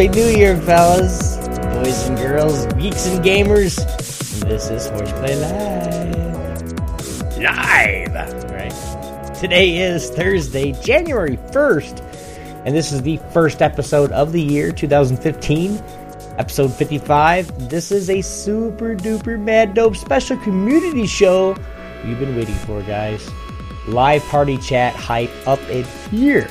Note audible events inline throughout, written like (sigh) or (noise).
Happy New Year, fellas, boys and girls, geeks and gamers. This is Horseplay Live. Live! Right. Today is Thursday, January 1st, and this is the first episode of the year 2015, episode 55. This is a super duper mad dope special community show you've been waiting for, guys. Live party chat hype up in here.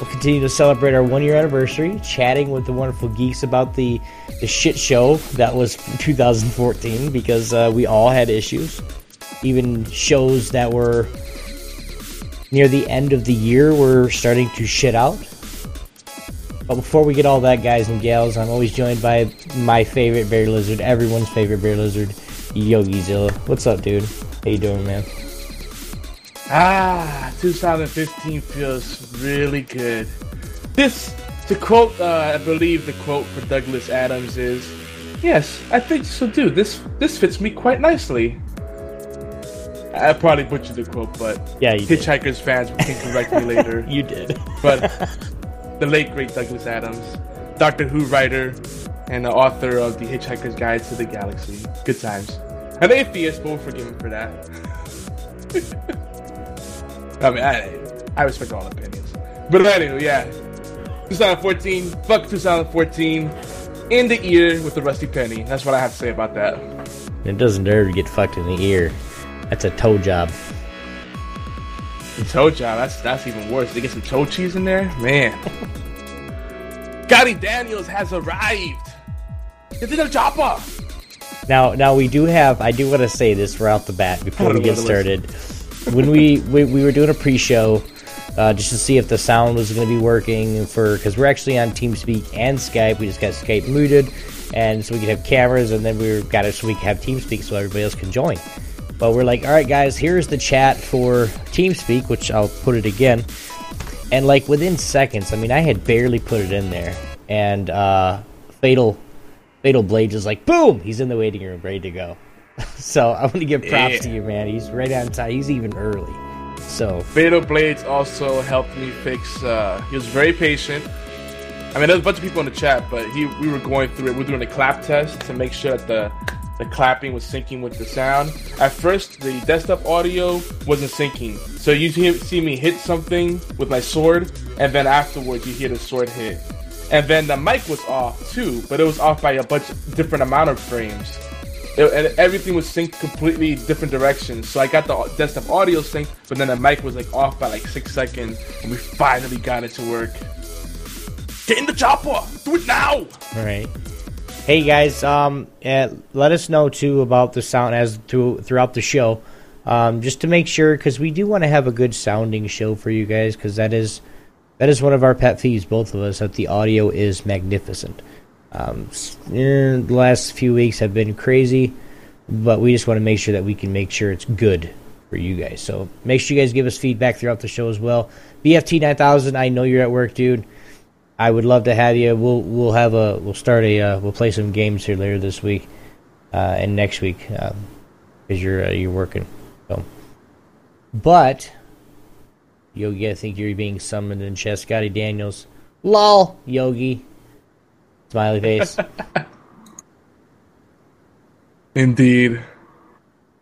We'll continue to celebrate our one year anniversary, chatting with the wonderful geeks about the, the shit show that was 2014 because uh, we all had issues. Even shows that were near the end of the year were starting to shit out. But before we get all that, guys and gals, I'm always joined by my favorite bear lizard, everyone's favorite bear lizard, Yogi Zilla. What's up, dude? How you doing, man? Ah, 2015 feels really good. This, to quote, uh, I believe the quote for Douglas Adams is, "Yes, I think so too. This this fits me quite nicely." I probably butchered the quote, but Yeah, you did. Hitchhikers fans can correct me later. (laughs) You did. But (laughs) the late great Douglas Adams, Doctor Who writer, and the author of the Hitchhiker's Guide to the Galaxy. Good times. An atheist, but we'll forgive him for that. (laughs) I mean, I, I respect all opinions. But anyway, yeah. 2014, fuck 2014, in the ear with the rusty penny. That's what I have to say about that. It doesn't deserve to get fucked in the ear. That's a toe job. The toe job, that's that's even worse. They get some toe cheese in there? Man. (laughs) Gotti Daniels has arrived! It's in a chopper! Now, now we do have. I do want to say this right off the bat before we get started. When we, we we were doing a pre-show, uh, just to see if the sound was going to be working for because we're actually on TeamSpeak and Skype. We just got Skype muted, and so we could have cameras, and then we got it so we can have TeamSpeak so everybody else can join. But we're like, all right, guys, here's the chat for TeamSpeak, which I'll put it again. And like within seconds, I mean, I had barely put it in there, and uh, Fatal Fatal Blade is like, boom, he's in the waiting room, ready to go. (laughs) so I want to give props Yeah. to you, man. He's right on time. He's even early. So Fatal Blades also helped me fix. Uh, he was very patient. I mean, there's a bunch of people in the chat, but he we were going through it. We are doing a clap test to make sure that the the clapping was syncing with the sound. At first, the desktop audio wasn't syncing, so you see me hit something with my sword, and then afterwards you hear the sword hit. And then the mic was off too, but it was off by a bunch different amount of frames. It, and everything was synced completely different directions. So I got the desktop audio synced, but then the mic was like off by like six seconds, and we finally got it to work. Get in the chopper! Do it now! All right. Hey guys, um, uh, let us know too about the sound as through throughout the show, um, just to make sure because we do want to have a good sounding show for you guys because that is that is one of our pet peeves, both of us. That the audio is magnificent. Um, eh, the last few weeks have been crazy, but we just want to make sure that we can make sure it's good for you guys. So make sure you guys give us feedback throughout the show as well. BFT nine thousand, I know you're at work, dude. I would love to have you. We'll we'll have a we'll start a uh, we'll play some games here later this week uh, and next week because you're uh, you're working. So, but Yogi, I think you're being summoned in chess. Scotty Daniels. Lol, Yogi. Smiley face. (laughs) Indeed.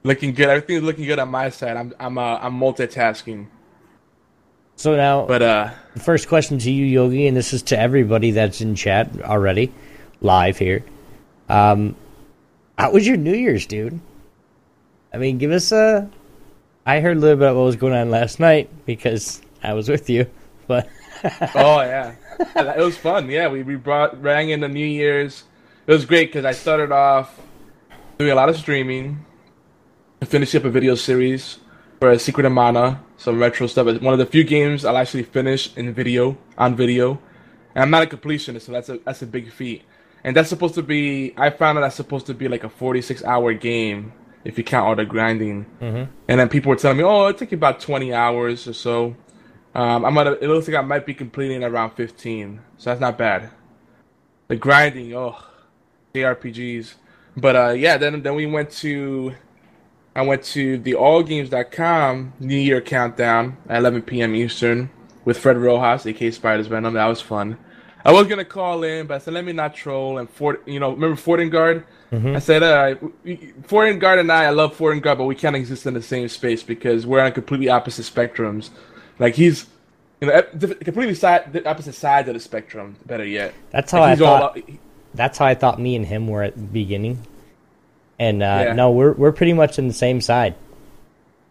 Looking good. Everything's looking good on my side. I'm I'm uh, I'm multitasking. so now, But uh the first question to you, Yogi, and this is to everybody that's in chat already, live here. Um, how was your New Year's, dude? I mean, give us a. I heard a little bit about what was going on last night because I was with you, but oh yeah, it was fun. Yeah, we we brought rang in the New Year's. It was great because I started off doing a lot of streaming, and finished up a video series for a Secret of Mana, some retro stuff. It's one of the few games I'll actually finish in video on video, and I'm not a completionist, so that's a that's a big feat. And that's supposed to be. I found out that's supposed to be like a 46 hour game if you count all the grinding. Mm-hmm. And then people were telling me, "Oh, it took about 20 hours or so." Um, I'm. It looks like I might be completing around 15, so that's not bad. The grinding, oh, JRPGs. But uh, yeah, then then we went to, I went to the AllGames.com New Year countdown at 11 p.m. Eastern with Fred Rojas, aka Spydersvenom. That was fun. I was gonna call in, but I said let me not troll. And Fort, you know, remember Fortengard? I said, uh, Fortengard and I, I love Fortengard, but we can't exist in the same space because we're on completely opposite spectrums. Like he's, you know, completely side, the opposite sides of the spectrum. Better yet, That's how Like, I he's all thought- that's how I thought me and him were at the beginning. And uh, Yeah. no, we're we're pretty much in the same side,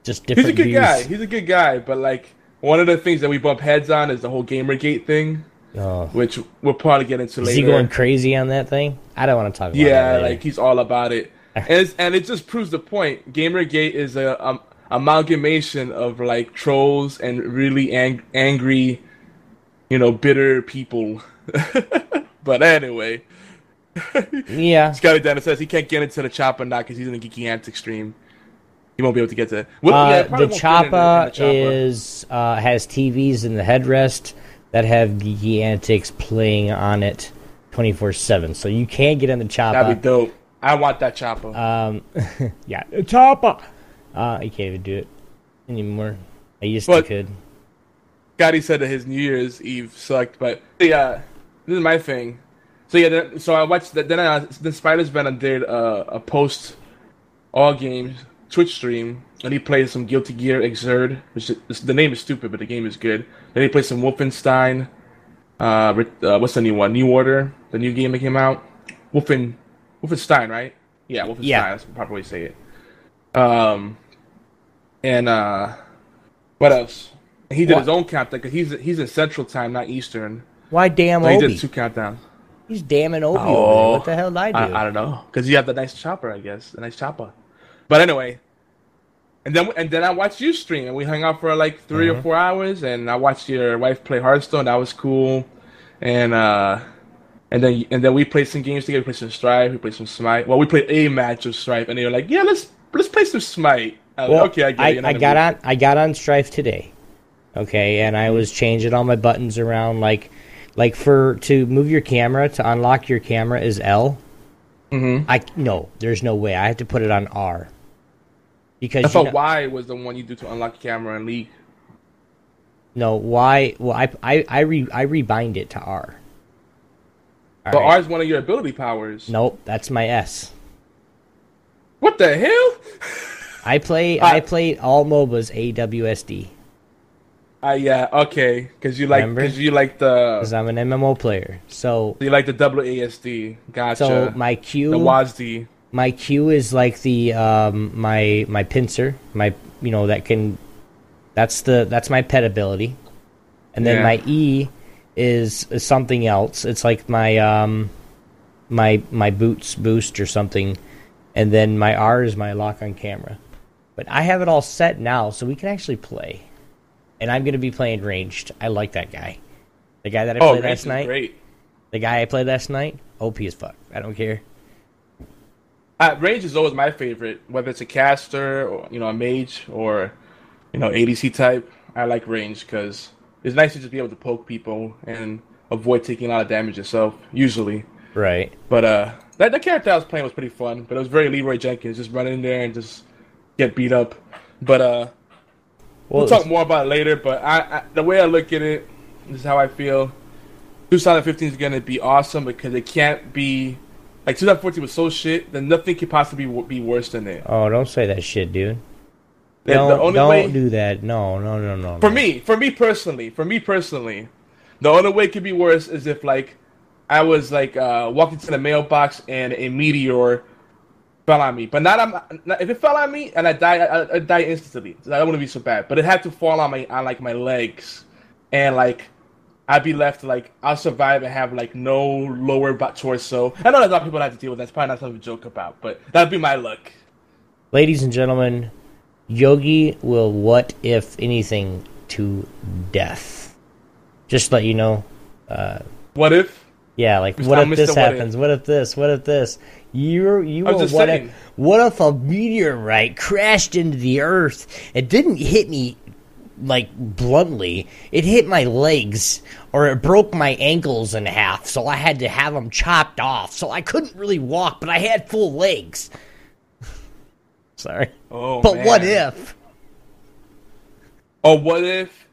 just different. he's a good views. guy. He's a good guy, but like one of the things that we bump heads on is the whole GamerGate thing, Oh. which we'll probably get into Is later. Is he going crazy on that thing? I don't want to talk about Yeah, like he's all about it, (laughs) and it's, and it just proves the point. GamerGate is a um, amalgamation of like trolls and really ang- angry, you know, bitter people. (laughs) but anyway, yeah. (laughs) Scotty Dennis says he can't get into the chopper now because he's in the Geeky Antic stream. He won't be able to get to. Well, Uh, yeah, the won't fit in Choppa chopper. is uh, has TVs in the headrest that have Geeky Antics playing on it twenty four seven, so you can get in the That'd be dope. I want that chopper. Um, (laughs) yeah, the Choppa. Uh, I can't even do it anymore. I used But- to could. Scotty said that his New Year's Eve sucked, but yeah, this is my thing. So yeah, then, so I watched that. Then I, then Spydersvenom did uh, a post all games Twitch stream, and he played some Guilty Gear Xrd, which is, the name is stupid, but the game is good. Then he played some Wolfenstein. Uh, uh, what's the new one? New Order, the new game that came out. Wolfen, Wolfenstein, right? Yeah, Wolfenstein. Yeah. That's the proper way to say it. Um, and uh, what else? He did What? his own countdown because he's he's in Central Time, not Eastern. Why damn So he did two countdowns. He's damning Obi. Oh. What the hell did I do? I, I don't know because you have the nice chopper, I guess, the nice chopper. But anyway, and then and then I watched you stream, and we hung out for like 3 Mm-hmm. or four hours, and I watched your wife play Hearthstone. That was cool, and uh, and then and then we played some games together. We played some Strife, we played some Smite. Well, we played a match of Strife, and they were like, "Yeah, let's let's play some Smite." Was Well, okay, I get I, it. You're not I got on I got on Strife today. Okay, and I was changing all my buttons around like like for to move your camera to unlock your camera is L. Mm-hmm. I no, there's no way. I had to put it on R. Because I thought know- Y was the one you do to unlock your camera and League. no, why well I I I re I rebind it to R. All But right. R is one of your ability powers. Nope, that's my S. What the hell? I play (laughs) Uh, I play all MOBAs AWSD Uh, yeah, okay, because you like because you like the because I'm an MMO player. So you like the WASD. Gotcha. so my Q the WASD. my Q is like the um my my pincer my you know that can that's the that's my pet ability and then Yeah. my E is, is something else it's like my um my my boots boost or something and then my R is my lock on camera. But I have it all set now so we can actually play. And I'm gonna be playing ranged. I like that guy. The guy that I Oh, played last night? great. the guy I played last night? OP as fuck. I don't care. Uh, range is always my favorite, whether it's a caster or you know a mage or you know ADC type. I like range because it's nice to just be able to poke people and avoid taking a lot of damage yourself. Usually, right. But uh, that the character I was playing was pretty fun. But it was very Leroy Jenkins, just run in there and just get beat up. But uh, we'll talk more about it later. But I, I, the way I look at it, this is how I feel. 2015 is going to be awesome because it can't be like 2014 was so shit that nothing could possibly be worse than it. Oh, don't say that shit, dude. The, don't the don't way, do that. No, no, no, no. For no. me, for me personally, for me personally, the only way it could be worse is if like I was like uh, walking to the mailbox and a meteor fell on me. But not on if it fell on me and I die, I, I die instantly. That wouldn't be so bad. But it had to fall on my on like my legs, and like I'd be left like I'll survive and have like no lower butt torso. I know there's a lot of people that have to deal with that. It's probably not something to joke about, but that'd be my luck. Ladies and gentlemen, Yogi will what if anything to death. Just let you know. Uh, what if? Yeah, like what if this happens? What if. this? What if this? You're you will what if what if a meteorite crashed into the earth? It didn't hit me like bluntly. It hit my legs or it broke my ankles in half, so I had to have them chopped off. So I couldn't really walk, but I had full legs. (laughs) Sorry. Oh, but man. what if? Or what if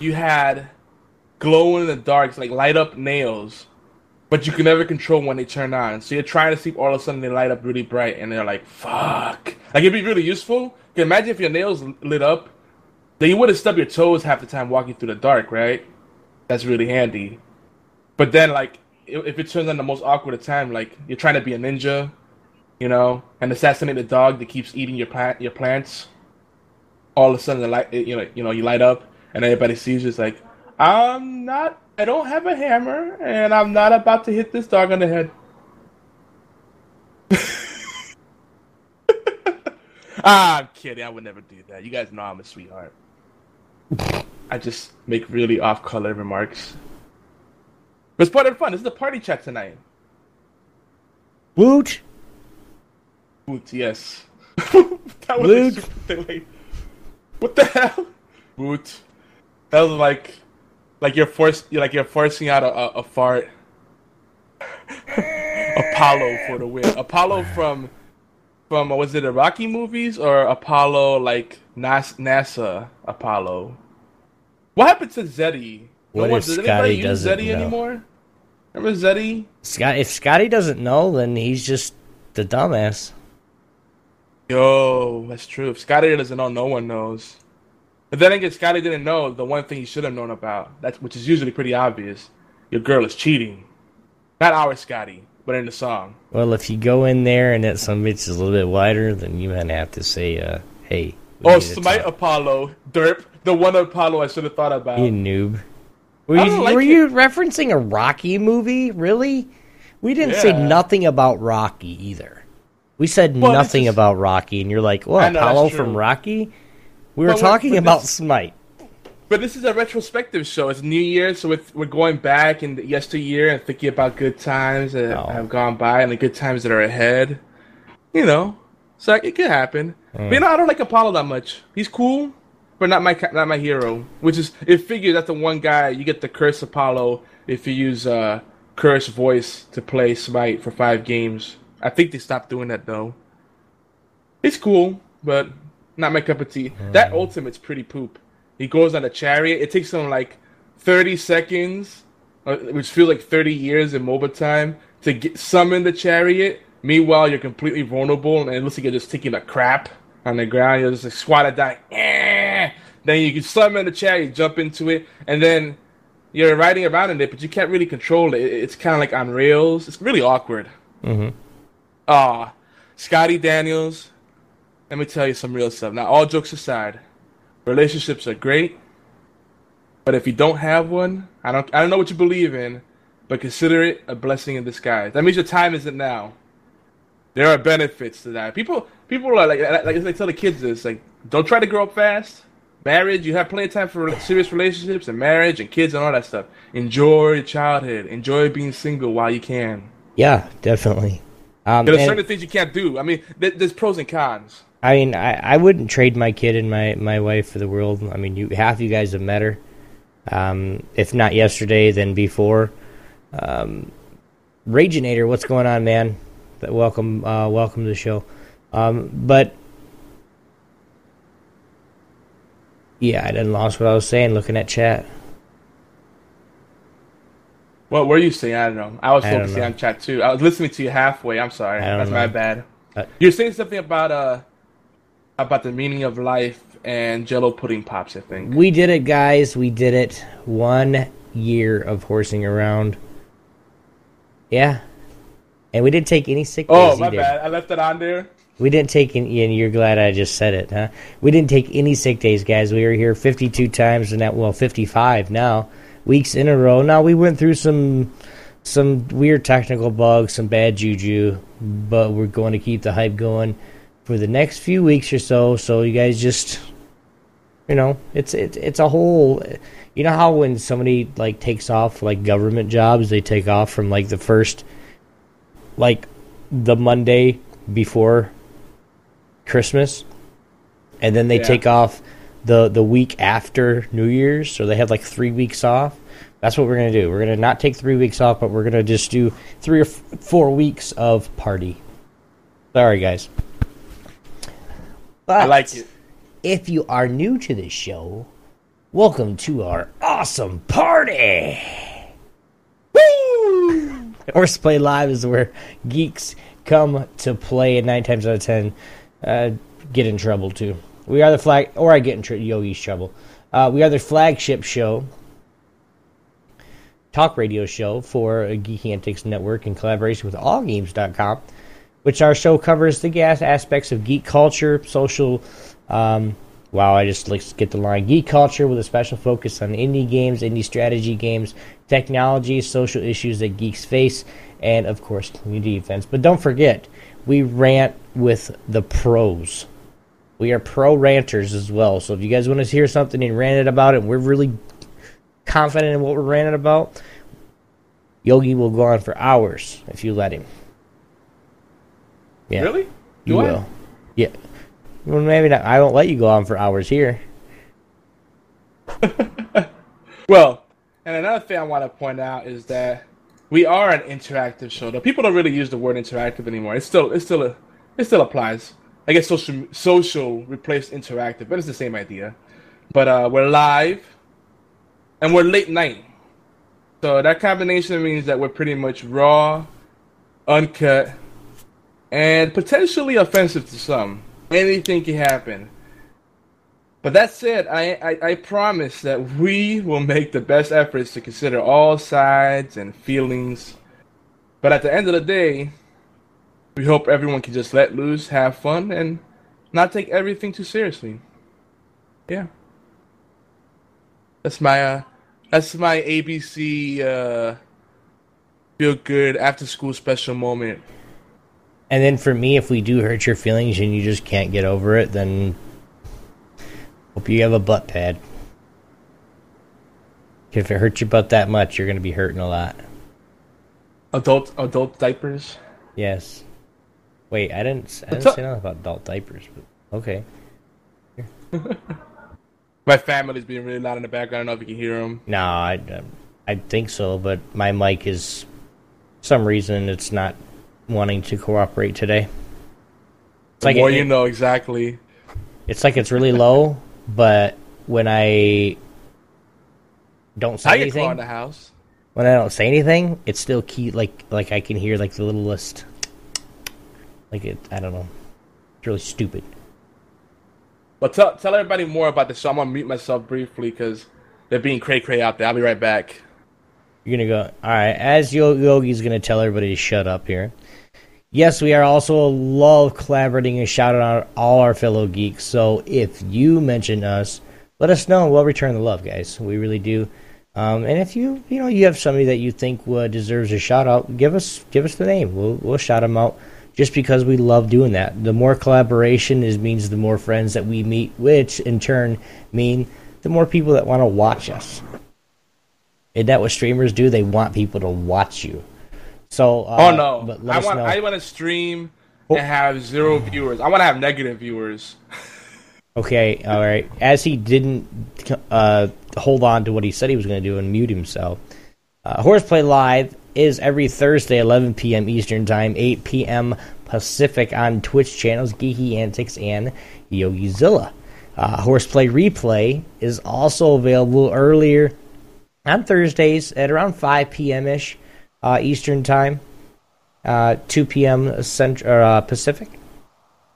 you had glow in the dark, it's like light up nails, but you can never control when they turn on. So you're trying to sleep, all of a sudden they light up really bright, and they're like, "Fuck!" Like it'd be really useful. Can imagine if your nails lit up, then you wouldn't stub your toes half the time walking through the dark, right? That's really handy. But then, like, if it turns on the most awkward time, like you're trying to be a ninja, you know, and assassinate a dog that keeps eating your plant, your plants. All of a sudden, the light, you know, you know, you light up, and everybody sees you. It's like, I'm not. I don't have a hammer, and I'm not about to hit this dog on the head. ah, (laughs) I'm kidding. I would never do that. You guys know I'm a sweetheart. I just make really off-color remarks. But it's part of the fun. This is a party chat tonight. Woot! Woot, yes. (laughs) that was Woot. What the hell? Woot. That was like like you're forced, you're like you're forcing out a, a, a fart. (laughs) Apollo for the win. Apollo from from uh, was it the Rocky movies or Apollo like NASA, NASA Apollo? What happened to Zeddy? What no if does Scotty use Zeddy know? anymore? Remember Zeddy? Scott, if Scotty doesn't know, then he's just the dumbass. Yo, that's true. If Scotty doesn't know, no one knows. But then again, Scotty didn't know the one thing he should have known about. That's which is usually pretty obvious. Your girl is cheating. Not our Scotty, but in the song. Well, if you go in there and that some bitch is a little bit wider, then you might have to say, uh, "Hey." Oh, Smite Apollo, Derp, the one Apollo I should have thought about. You noob. Were, you, like were you, referencing a Rocky movie? Really? We didn't yeah. say nothing about Rocky either. We said well, nothing about Rocky, and you're like, "What know, Apollo from Rocky?" We were but talking about this, Smite. But this is a retrospective show. It's New Year, so we're going back in yesteryear and thinking about good times that oh. have gone by and the good times that are ahead. You know, so it could happen. Mm. But you know, I don't like Apollo that much. He's cool, but not my not my hero. Which is it figures that the one guy you get the curse Apollo if you use uh, curse voice to play Smite for five games. I think they stopped doing that though. It's cool, but not my cup of tea. Mm. That ultimate's pretty poop. He goes on a chariot. It takes him like 30 seconds, uh, which feels like 30 years in MOBA time, to get, summon the chariot. Meanwhile, you're completely vulnerable, and it looks like you're just taking a crap on the ground. You're just like squat and die. Eh! Then you can summon the chariot, jump into it, and then you're riding around in it, but you can't really control it. It's kind of like on rails. It's really awkward. Mm-hmm. Ah, Scotty Daniels, let me tell you some real stuff. Now, all jokes aside, relationships are great, but if you don't have one, I don't, I don't know what you believe in, but consider it a blessing in disguise. That means your time isn't now. There are benefits to that. People, people are like, like, they tell the kids this, like, don't try to grow up fast. Marriage, you have plenty of time for serious relationships and marriage and kids and all that stuff. Enjoy your childhood. Enjoy being single while you can. Yeah, definitely. Um, There's certain things you can't do. I mean, there's pros and cons. I mean, I, I wouldn't trade my kid and my, my wife for the world. I mean, you half you guys have met her. Um, if not yesterday, then before. Um, Raginator, what's going on, man? Welcome, uh, welcome to the show. Um, but Yeah, I didn't lost what I was saying looking at chat. What were you saying? I don't know. I was I focusing on chat too. I was listening to you halfway. I'm sorry. That's know. my bad. Uh, You're saying something about uh about the meaning of life and Jello pudding pops. I think. We did it, guys. We did it. One year of horsing around. Yeah. And we didn't take any sick oh, days Oh my either. bad. I left it on there. We didn't take any, and you're glad I just said it, huh? We didn't take any sick days, guys. We were here 52 times, and that well, 55 now, weeks in a row. Now we went through some some weird technical bugs, some bad juju, but we're going to keep the hype going for the next few weeks or so. So you guys just, you know, it's it's it's a whole. You know how when somebody like takes off like government jobs, they take off from like the first, like the Monday before Christmas, and then they Yeah. take off the the week after New Year's, so they have like three weeks off. That's what we're gonna do. We're gonna not take three weeks off, but we're gonna just do three or f- four weeks of party. Sorry, guys. But I like it. if you are new to this show, welcome to our awesome party. Woo! Horseplay Live is where geeks come to play, and nine times out of ten, uh, get in trouble too. We are the flag, or I get in tr- Yogi's trouble. Uh, we are the flagship show, talk radio show for Geeky Antics Network in collaboration with AllGames.com, which our show covers the gas aspects of geek culture, social. Um, wow, I just let's get the line geek culture with a special focus on indie games, indie strategy games, technology, social issues that geeks face, and of course community events. But don't forget, we rant with the pros. We are pro ranters as well. So if you guys want to hear something and ranted about it, we're really confident in what we're ranting about, Yogi will go on for hours if you let him. Yeah, Really? You I? will. Yeah. Well, maybe not. I won't let you go on for hours here. (laughs) Well, and another thing I want to point out is that we are an interactive show. Though people don't really use the word interactive anymore. It's still, it's still a, it still applies. I guess social, social replaced interactive, but it's the same idea. But uh, we're live, and we're late night. So that combination means that we're pretty much raw, uncut, and potentially offensive to some. Anything can happen. But that said, I, I, I promise that we will make the best efforts to consider all sides and feelings. But at the end of the day, we hope everyone can just let loose, have fun, and not take everything too seriously. Yeah. That's my uh that's my ABC uh feel good after school special moment. And then for me, if we do hurt your feelings and you just can't get over it, then hope you have a butt pad. If it hurts your butt that much, you're going to be hurting a lot. Adult adult diapers. Yes. Wait, I didn't. I didn't say nothing about adult diapers, but okay. (laughs) My family's being really loud in the background. I don't know if you can hear them. No, I, I think so, but my mic is some reason it's not wanting to cooperate today. It's The like more it- you know exactly. It's like it's really low, but when I don't say I call in anything, the house. when I don't say anything, it's still key. Like like I can hear like the little list. Like it, I don't know. It's really stupid. But tell tell everybody more about this. So I'm gonna mute myself briefly because they're being cray cray out there. I'll be right back. You're gonna go. All right, as Yo- Yogi's gonna tell everybody to shut up here. Yes, we are also love collaborating and shouting out all our fellow geeks. So if you mention us, let us know. We'll return the love, guys. We really do. Um, and if you you know you have somebody that you think uh, deserves a shout out, give us give us the name. We'll we'll shout them out just because we love doing that. The more collaboration is means the more friends that we meet, which in turn mean the more people that want to watch us. Isn't that what streamers do? They want people to watch you. So uh, oh no! I want know. I want to stream Oh. and have zero viewers. I want to have negative viewers. (laughs) Okay, all right. As he didn't uh, hold on to what he said he was going to do and mute himself, uh, Horseplay Live is every Thursday, 11 p.m. Eastern Time, 8 p.m. Pacific on Twitch channels Geeky Antics and YogiZilla. Uh, Horseplay Replay is also available earlier on Thursdays at around 5 p.m. ish uh, Eastern Time, uh, 2 p.m. Central, uh, Pacific.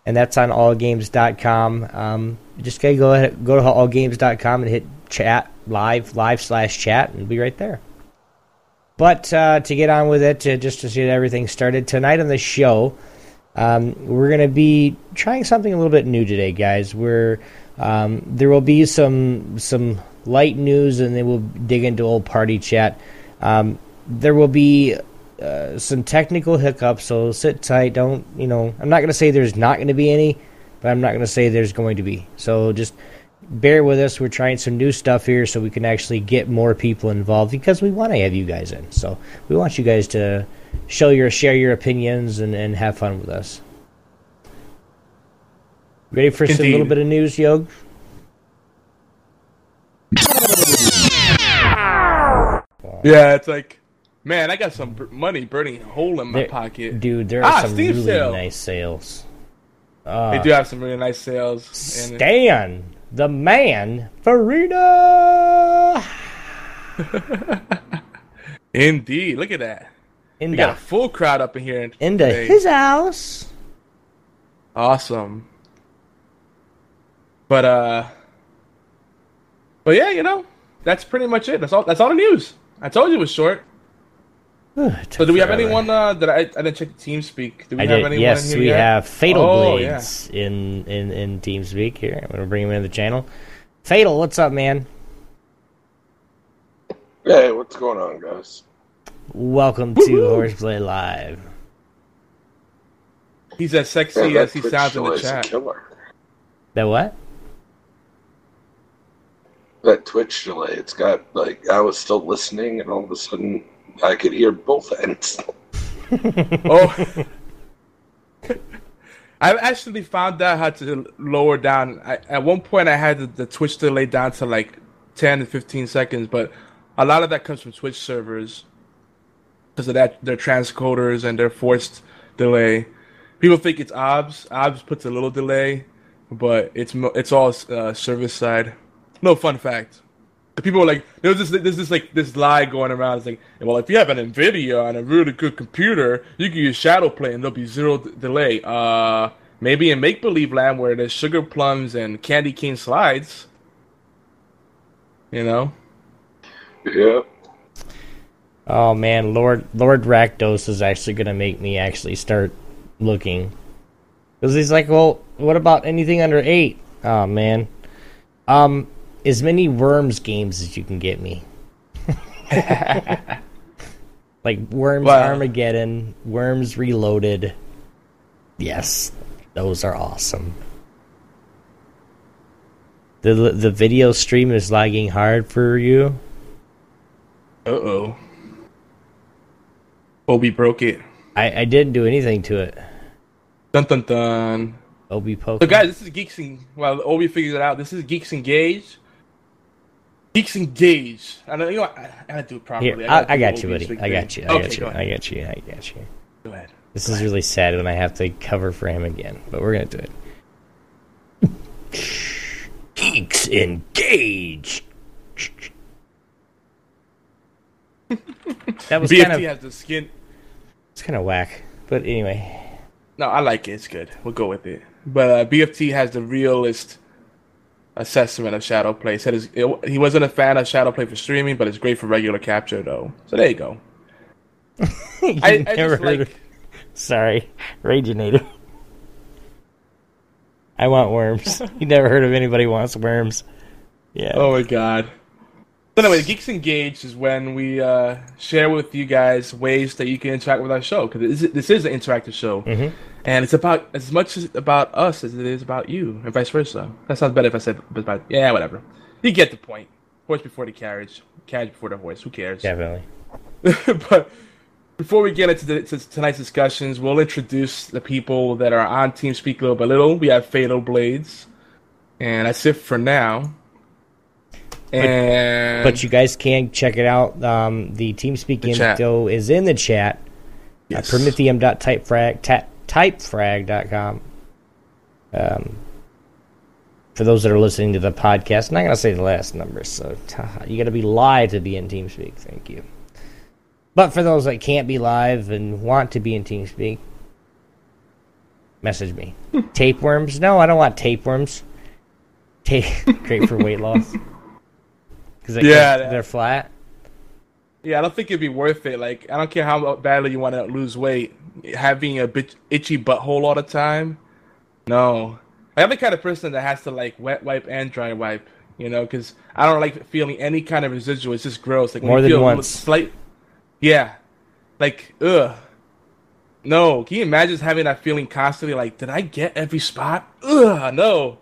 And that's on allgames.com. Um, just gotta go ahead, go to allgames.com and hit chat live, live slash chat, and be right there. But uh, to get on with it, to, just to get everything started, tonight on the show, um, we're going to be trying something a little bit new today, guys. We're um, there will be some some light news, and then we'll dig into old party chat. Um, there will be uh, some technical hiccups, so sit tight. Don't you know? I'm not going to say there's not going to be any, but I'm not going to say there's going to be. So just bear with us. We're trying some new stuff here, so we can actually get more people involved because we want to have you guys in. So we want you guys to show your share your opinions and, and have fun with us. Ready for some little bit of news, Yog? Yeah, it's like, man, I got some b- money burning a hole in my There- pocket. Dude, there are Ah, some Steam really sale. nice sales. They do have some really nice sales. And Stan, the man, Faryna. (laughs) indeed, look at that. We got a full crowd up in here. into today. his house. Awesome. But uh But yeah, you know, that's pretty much it. That's all that's all the news. I told you it was short. (sighs) So do we have anyone uh that I, I didn't check the team speak. Do we I have did. anyone Yes, in here we yet? have Fatal Oh, Blades in in in TeamSpeak here. I'm gonna bring him into the channel. Fatal, what's up, man? Hey, what's going on, guys? Welcome to Horseplay Live. He's as sexy Man, that as he Twitch sounds in the chat. killer. That what? That Twitch delay, it's got like I was still listening, and all of a sudden I could hear both ends. (laughs) Oh, (laughs) I actually found out how to lower down. I, at one point, I had the, the Twitch delay down to like ten to fifteen seconds, but a lot of that comes from Twitch servers because of that their transcoders and their forced delay. People think it's OBS. OBS puts a little delay, but it's it's all uh, service side. No fun fact. The people were like, there's this, there's this like this lie going around. It's like, well, if you have an Nvidia and a really good computer, you can use ShadowPlay and there'll be zero d- delay. Uh, maybe in make believe land where there's sugar plums and candy cane slides. You know, Yeah, Oh man, Lord Lord Rakdos is actually gonna make me actually start looking because he's like, well, what about anything under eight? Oh man, um, as many Worms games as you can get me. (laughs) like Worms Wow. Armageddon, Worms Reloaded. Yes, those are awesome. The the video stream is lagging hard for you. uh oh. Obi broke it. I, I didn't do anything to it. Dun dun dun. Obi poke. So guys, this is Geeks and well, Obi figures it out. This is Geeks Engage. Geeks Engage. I know you know. I, I gotta do it properly. Here, I, I got you, buddy. I got you. I okay, got you. Go I got you. I got you. Go ahead. This is really sad when I have to cover for him again, but we're gonna do it. (laughs) Geeks engage. (laughs) that was BFT kind of has the skin. it's kind of whack, but anyway. No, I like it. It's good. We'll go with it. But uh, BFT has the realist assessment of ShadowPlay. Said his, it, he wasn't a fan of ShadowPlay for streaming, but it's great for regular capture though. So there you go. (laughs) You I, I never heard like. of- Sorry, Raginator. I want worms. (laughs) you never heard of anybody wants worms. Yeah. Oh my god. So anyway, Geeks Engaged is when we uh, share with you guys ways that you can interact with our show because this, is- an interactive show, Mhm. and it's about as much about us as it is about you, and vice versa. That sounds better if I said about yeah, whatever. You get the point. Horse before the carriage, carriage before the horse. Who cares? Definitely. (laughs) but before we get into the, to tonight's discussions, we'll introduce the people that are on TeamSpeak little by little. We have Fatal Blades, and that's it for now. And But you guys can check it out. Um, the TeamSpeak The chat. info is in the chat. Yes. Uh, Prometheum.typefrag, ta- typefrag.com. Um, for those that are listening to the podcast, I'm not going to say the last number, so you got to be live to be in TeamSpeak. Thank you. But for those that can't be live and want to be in TeamSpeak, message me. (laughs) tapeworms? No, I don't want tapeworms. Tape (laughs) great for weight loss. Because Yeah, they're flat. Yeah, I don't think it'd be worth it. Like, I don't care how badly you want to lose weight, having a bit itchy butthole all the time. No, I'm the kind of person that has to like wet wipe and dry wipe. You know, because I don't like feeling any kind of residual. It's just gross. Like when More you than feel a little once. Slight. Yeah, like ugh. No, can you imagine just having that feeling constantly? Like, did I get every spot? Ugh, no.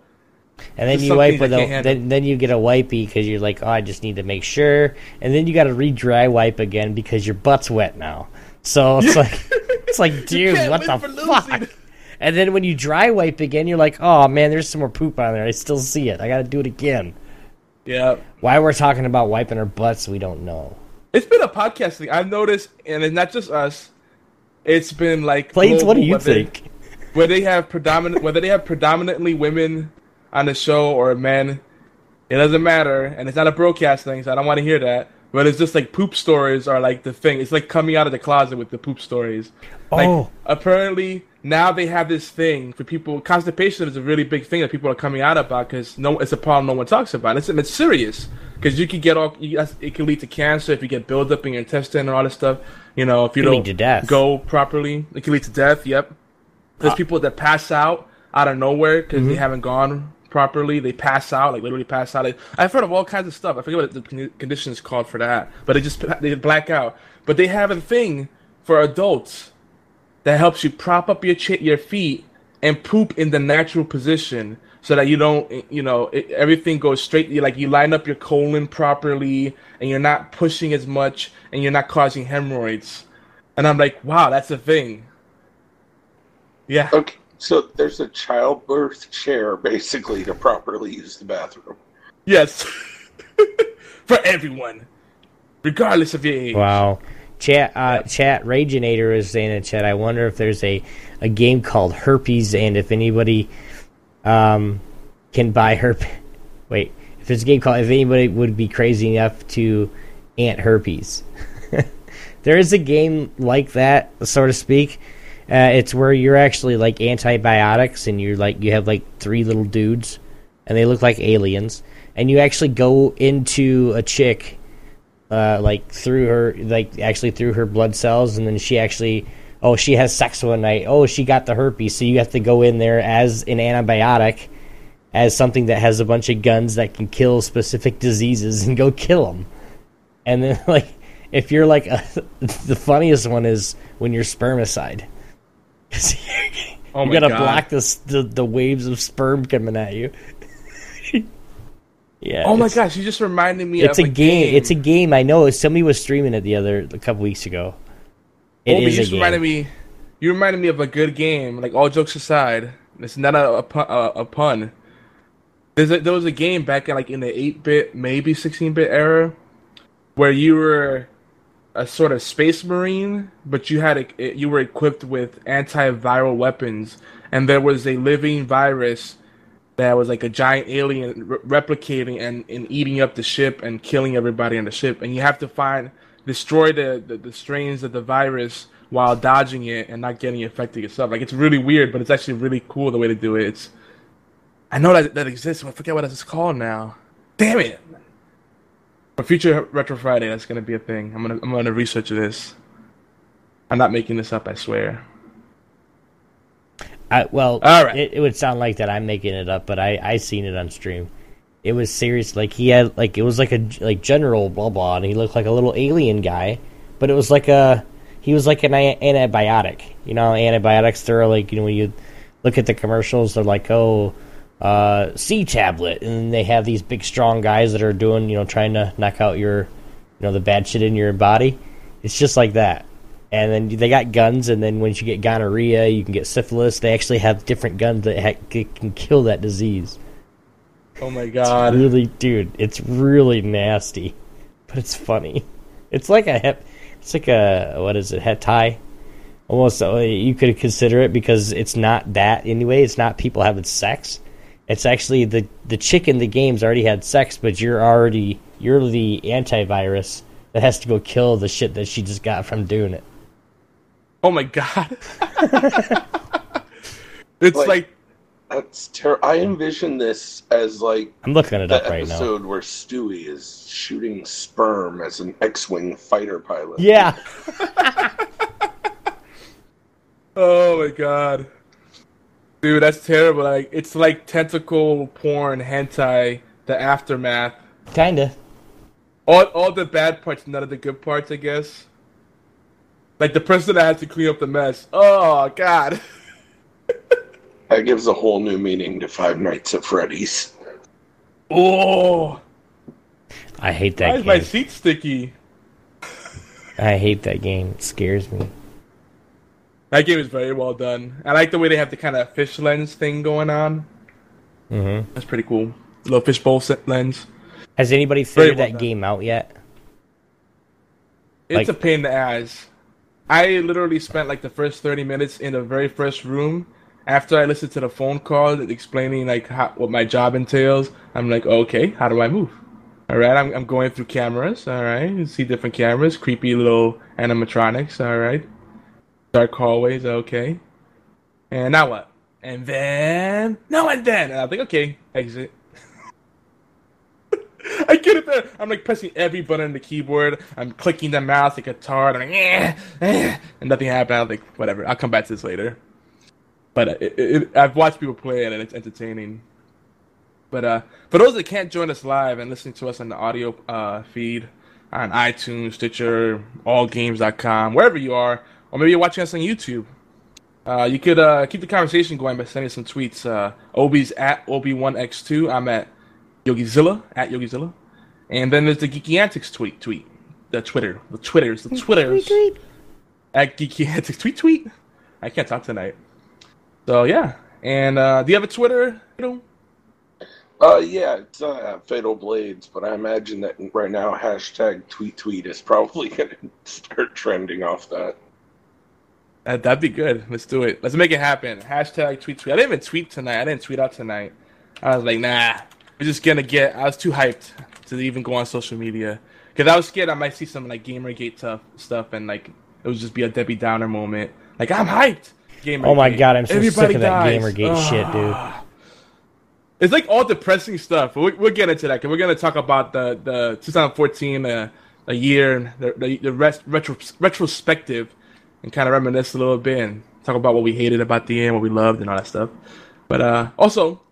And then you wipe with a then then you get a wipey because you're like, oh, I just need to make sure. And then you got to re-dry wipe again because your butt's wet now. So (laughs) it's like it's like, dude, what the fuck? And then when you dry wipe again, you're like, oh man, there's some more poop on there. I still see it. I got to do it again. Yeah. Why we're talking about wiping our butts, we don't know. It's been a podcast thing. I've noticed, and it's not just us. It's been like Plains, what do you think? Where they have predominant, whether they have predominantly women on the show or men, it doesn't matter. And it's not a broadcast thing, so I don't want to hear that. But it's just like poop stories are like the thing. It's like coming out of the closet with the poop stories. Like Oh. apparently now they have this thing for people. Constipation is a really big thing that people are coming out about because no, it's a problem no one talks about. It's it's serious because you can get all. You, it can lead to cancer if you get buildup in your intestine and all this stuff. You know, if you don't go properly, it can lead to death. Yep. There's Uh, people that pass out out of nowhere because Mm-hmm. they haven't gone properly. They pass out, like literally pass out. Like, I've heard of all kinds of stuff. I forget what the con- condition is called for that, but they just they black out. But they have a thing for adults that helps you prop up your your feet and poop in the natural position so that you don't eh, you know it, everything goes straight you like you line up your colon properly and you're not pushing as much and you're not causing hemorrhoids and i'm like wow that's a thing yeah Okay, so there's a childbirth chair basically to properly use the bathroom. yes (laughs) for everyone regardless of your age Wow. Chat uh, chat Raginator is saying in chat, I wonder if there's a, a game called Herpes and if anybody um can buy herp (laughs) wait, if there's a game called if anybody would be crazy enough to ant herpes. (laughs) there is a game like that, so to speak. Uh, it's where you're actually like antibiotics and you're like you have like three little dudes and they look like aliens and you actually go into a chick uh, like through her, like actually through her blood cells, and then she actually, oh, she has sex one night. Oh, she got the herpes, so you have to go in there as an antibiotic, as something that has a bunch of guns that can kill specific diseases, and go kill them. And then, (laughs) like, if you're like, a, (laughs) the funniest one is when you're spermicide. Oh you gotta God. block the, the the waves of sperm coming at you. (laughs) yeah. oh my gosh you just reminded me it's of a game. It's a game. I know. Somebody was streaming it the other a couple weeks ago. It Oh, is you a just game. reminded me. You reminded me of a good game. Like all jokes aside, it's not a, a, pun, a, a pun. There's a, there was a game back in like in the eight bit, maybe sixteen bit era, where you were a sort of space marine, but you had a, eh, you were equipped with antiviral weapons, and there was a living virus that was like a giant alien re- replicating and, and eating up the ship and killing everybody on the ship. And you have to find destroy the, the, the strains of the virus while dodging it and not getting infected yourself. Like it's really weird, but it's actually really cool the way to do it. It's I know that that exists, I forget what it's called now. Damn it! For future Retro Friday, that's gonna be a thing. I'm gonna I'm gonna research this. I'm not making this up. I swear. I, well, All right. it, it would sound like that I'm making it up, but I I seen it on stream. It was serious. Like he had like it was like a like general blah blah, and he looked like a little alien guy, but it was like a he was like an antibiotic. You know, antibiotics. They're like you know when you look at the commercials, they're like oh. Uh, C tablet, and they have these big, strong guys that are doing, you know, trying to knock out your, you know, the bad shit in your body. It's just like that. And then they got guns and then once you get gonorrhea you can get syphilis. They actually have different guns that ha- can kill that disease. Oh my god. really dude it's really nasty but it's funny. It's like a hep it's like a what is it het tie almost uh, you could consider it because it's not that anyway. It's not people having sex It's actually the the chick in the game's already had sex, but you're already you're the antivirus that has to go kill the shit that she just got from doing it. Oh my god. (laughs) it's Like- like, That's ter- I envision this as like I'm looking it the up right now. episode where Stewie is shooting sperm as an X-wing fighter pilot. Yeah, (laughs) oh my god. Dude, that's terrible. Like it's like tentacle porn hentai, the aftermath. kinda. All all the bad parts, none of the good parts, I guess. Like the person that has to clean up the mess. Oh god. (laughs) That gives a whole new meaning to Five Nights at Freddy's. Oh, I hate that game. why that is my game. seat sticky? I hate that game. It scares me. That game is very well done. I like the way they have the kind of fish lens thing going on. Mm-hmm. That's pretty cool. Little fishbowl se- lens. Has anybody figured well that done. game out yet? It's Like- a pain in the ass. I literally spent like the first thirty minutes in the very first room. After I listened to the phone call explaining like how, what my job entails, I'm like, okay, how do I move? All right, I'm, I'm going through cameras. All right, you see different cameras, creepy little animatronics. All right, dark hallways. Okay, and now what? And then no, and then and I'm like, okay, exit. (laughs) I get it there. I'm like pressing every button on the keyboard. I'm clicking the mouse, the guitar, and I'm like, eh, eh, and nothing happened. I'm like, whatever. I'll come back to this later. But uh, it, it, I've watched people play it, and it's entertaining. But uh, for those that can't join us live and listening to us on the audio uh, feed on iTunes, Stitcher, AllGames.com, wherever you are, or maybe you're watching us on YouTube, uh, you could uh, keep the conversation going by sending some tweets. Uh, Obi's at Obi1x2. I'm at Yogizilla at Yogizilla, and then there's the Geeky Antics tweet tweet, the Twitter, the Twitters, the Twitters Tweet, tweet. at Geeky Antics tweet tweet. I can't talk tonight. So yeah, and uh, do you have a Twitter? You know, Uh, yeah, it's uh, Fatal Blades, but I imagine that right now hashtag tweet tweet is probably (laughs) going to start trending off that. That, that'd be good. Let's do it. Let's make it happen. Hashtag tweet tweet. I didn't even tweet tonight. I didn't tweet out tonight. I was like, nah. We're just gonna get. I was too hyped to even go on social media because I was scared I might see some like GamerGate tough stuff and like it would just be a Debbie Downer moment. Like I'm hyped. Gamergate. Oh my god, I'm so Everybody sick of that dies. Gamergate shit, dude. It's like all depressing stuff. We'll, we'll get into that because we're gonna talk about the the 2014 uh, a year, the the, the rest, retro, retrospective, and kind of reminisce a little bit and talk about what we hated about the end, what we loved, and all that stuff. But uh, also,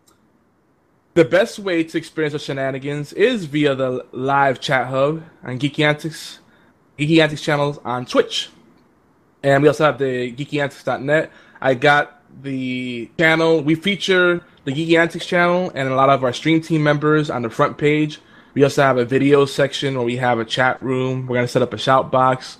the best way to experience our shenanigans is via the live chat hub on Geeky Antics, Geeky Antics channels on Twitch. And we also have the geekyantics.net. I got the channel. We feature the Geeky Antics channel and a lot of our stream team members on the front page. We also have a video section where we have a chat room. We're going to set up a shout box.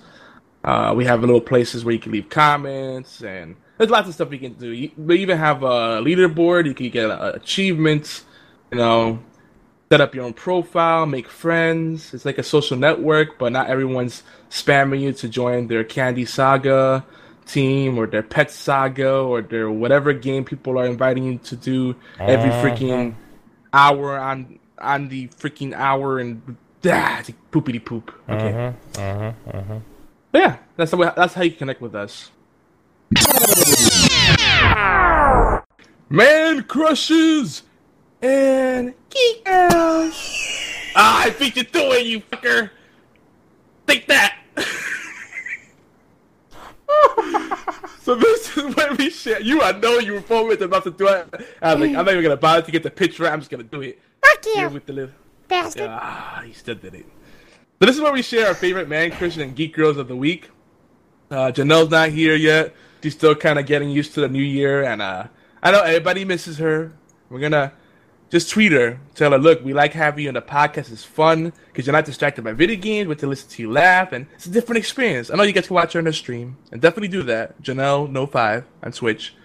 Uh, we have little places where you can leave comments, and there's lots of stuff you can do. You- We even have a leaderboard. You can get uh, achievements, you know, set up your own profile, make friends. It's like a social network, but not everyone's spamming you to join their Candy Saga team or their Pet Saga or their whatever game people are inviting you to do every freaking hour on on the freaking hour and ah, poopity poop. Okay. But yeah, that's the way, that's how you connect with us. Man crushes and geek out. Ah, I beat you to it, you fucker. Take that. (laughs) so this is where we share. You, I know you were forward about to do it. I was like, I'm not even gonna bother to get the picture. I'm just gonna do it. Fuck Here you, with the little. bastard. Ah, he still did it. So this is where we share our favorite man, Christian, and geek girls of the week. Uh, Janelle's not here yet. She's still kind of getting used to the new year, and uh, I know everybody misses her. We're gonna just tweet her, tell her, look, we like having you on the podcast. It's fun because you're not distracted by video games, but to listen to you laugh, and it's a different experience. I know you guys can watch her on the stream, and definitely do that. Janelle No Five on Twitch,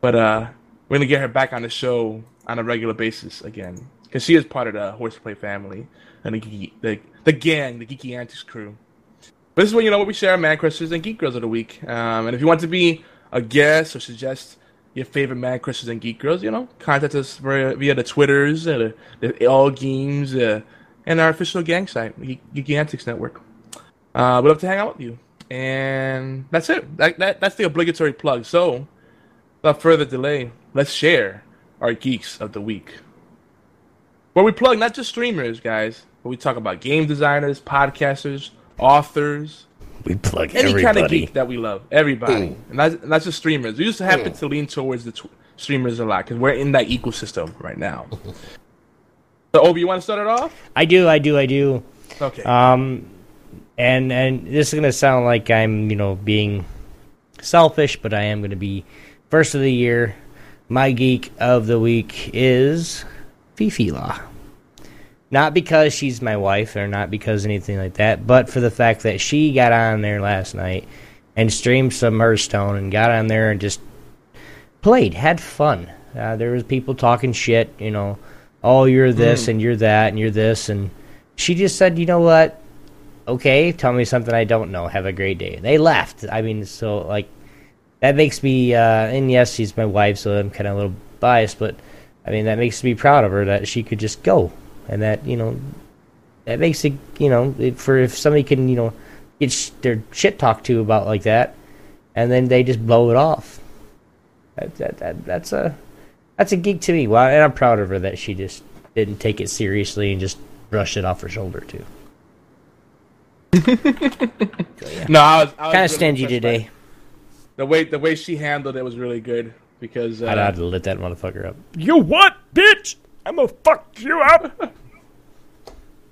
but uh, we're gonna get her back on the show on a regular basis again because she is part of the Horseplay family and the geeky, the the gang, the Geeky Antics crew. But this is where you know what we share our man crushes and geek girls of the week. Um, and if you want to be a guest or suggest your favorite man crushes and geek girls, you know, contact us via, via the Twitters, uh, the, the all games, uh, and our official gang site, Geeky Antics Network. Uh, we'd love to hang out with you. And that's it. That, that that's the obligatory plug. So, without further delay, let's share our geeks of the week. Where we plug not just streamers, guys, but we talk about game designers, podcasters, authors. We plug any everybody. kind of geek that we love. Everybody, and that's, and that's just streamers. We just happen to lean towards the tw- streamers a lot because we're in that ecosystem right now. so, Obi, you want to start it off? I do, I do, I do. Okay. Um, and and this is gonna sound like I'm you know being selfish, but I am gonna be first of the year. My geek of the week is Fifi Law. Not because she's my wife or not because anything like that, but for the fact that she got on there last night and streamed some Hearthstone and got on there and just played, had fun. Uh, there was people talking shit, you know, oh you're this and you're that and you're this, and she just said, you know what, okay, tell me something I don't know. Have a great day. They left. I mean, so like that makes me, uh, and yes, she's my wife, so I'm kind of a little biased, but I mean that makes me proud of her that she could just go, and that you know, that makes it, you know, it, for if somebody can, you know, get sh- their shit talked to about like that, and then they just blow it off. That, that, that that's a that's a geek to me. Well, and I'm proud of her that she just didn't take it seriously and just brushed it off her shoulder too. (laughs) no, I was, I was Kind of really stingy today. The way the way she handled it was really good because uh, I'd have to lit that motherfucker up. You what, bitch? I'm gonna fuck you up.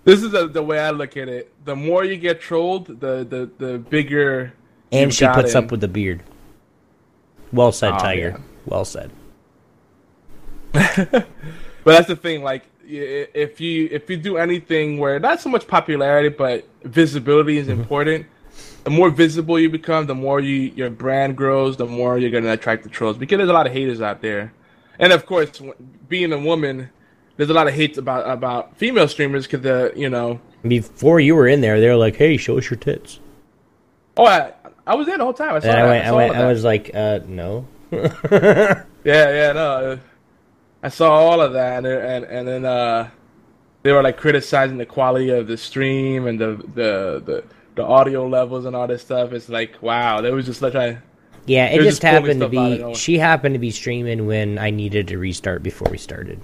This is the, the way I look at it. The more you get trolled, the the, the bigger. And she puts up with the beard. Well said, Oh, Tiger. yeah. Well said. (laughs) But that's the thing. Like, if you if you do anything where not so much popularity, but visibility is mm-hmm. important. The more visible you become, the more you your brand grows, the more you're gonna attract the trolls. Because there's a lot of haters out there, and of course, being a woman, there's a lot of hate about about female streamers because the you know. Before you were in there, they were like, "Hey, show us your tits." Oh, I, I was there the whole time. I saw And I went, I saw went, I was like, "Uh, no." (laughs) Yeah, yeah, no. uh, I saw all of that, and and, and then uh, they were like criticizing the quality of the stream and the the the, the audio levels and all this stuff. It's like wow, they was just like trying. Yeah, it just just happened to stuff out of be. She happened to be streaming when I needed to restart before we started.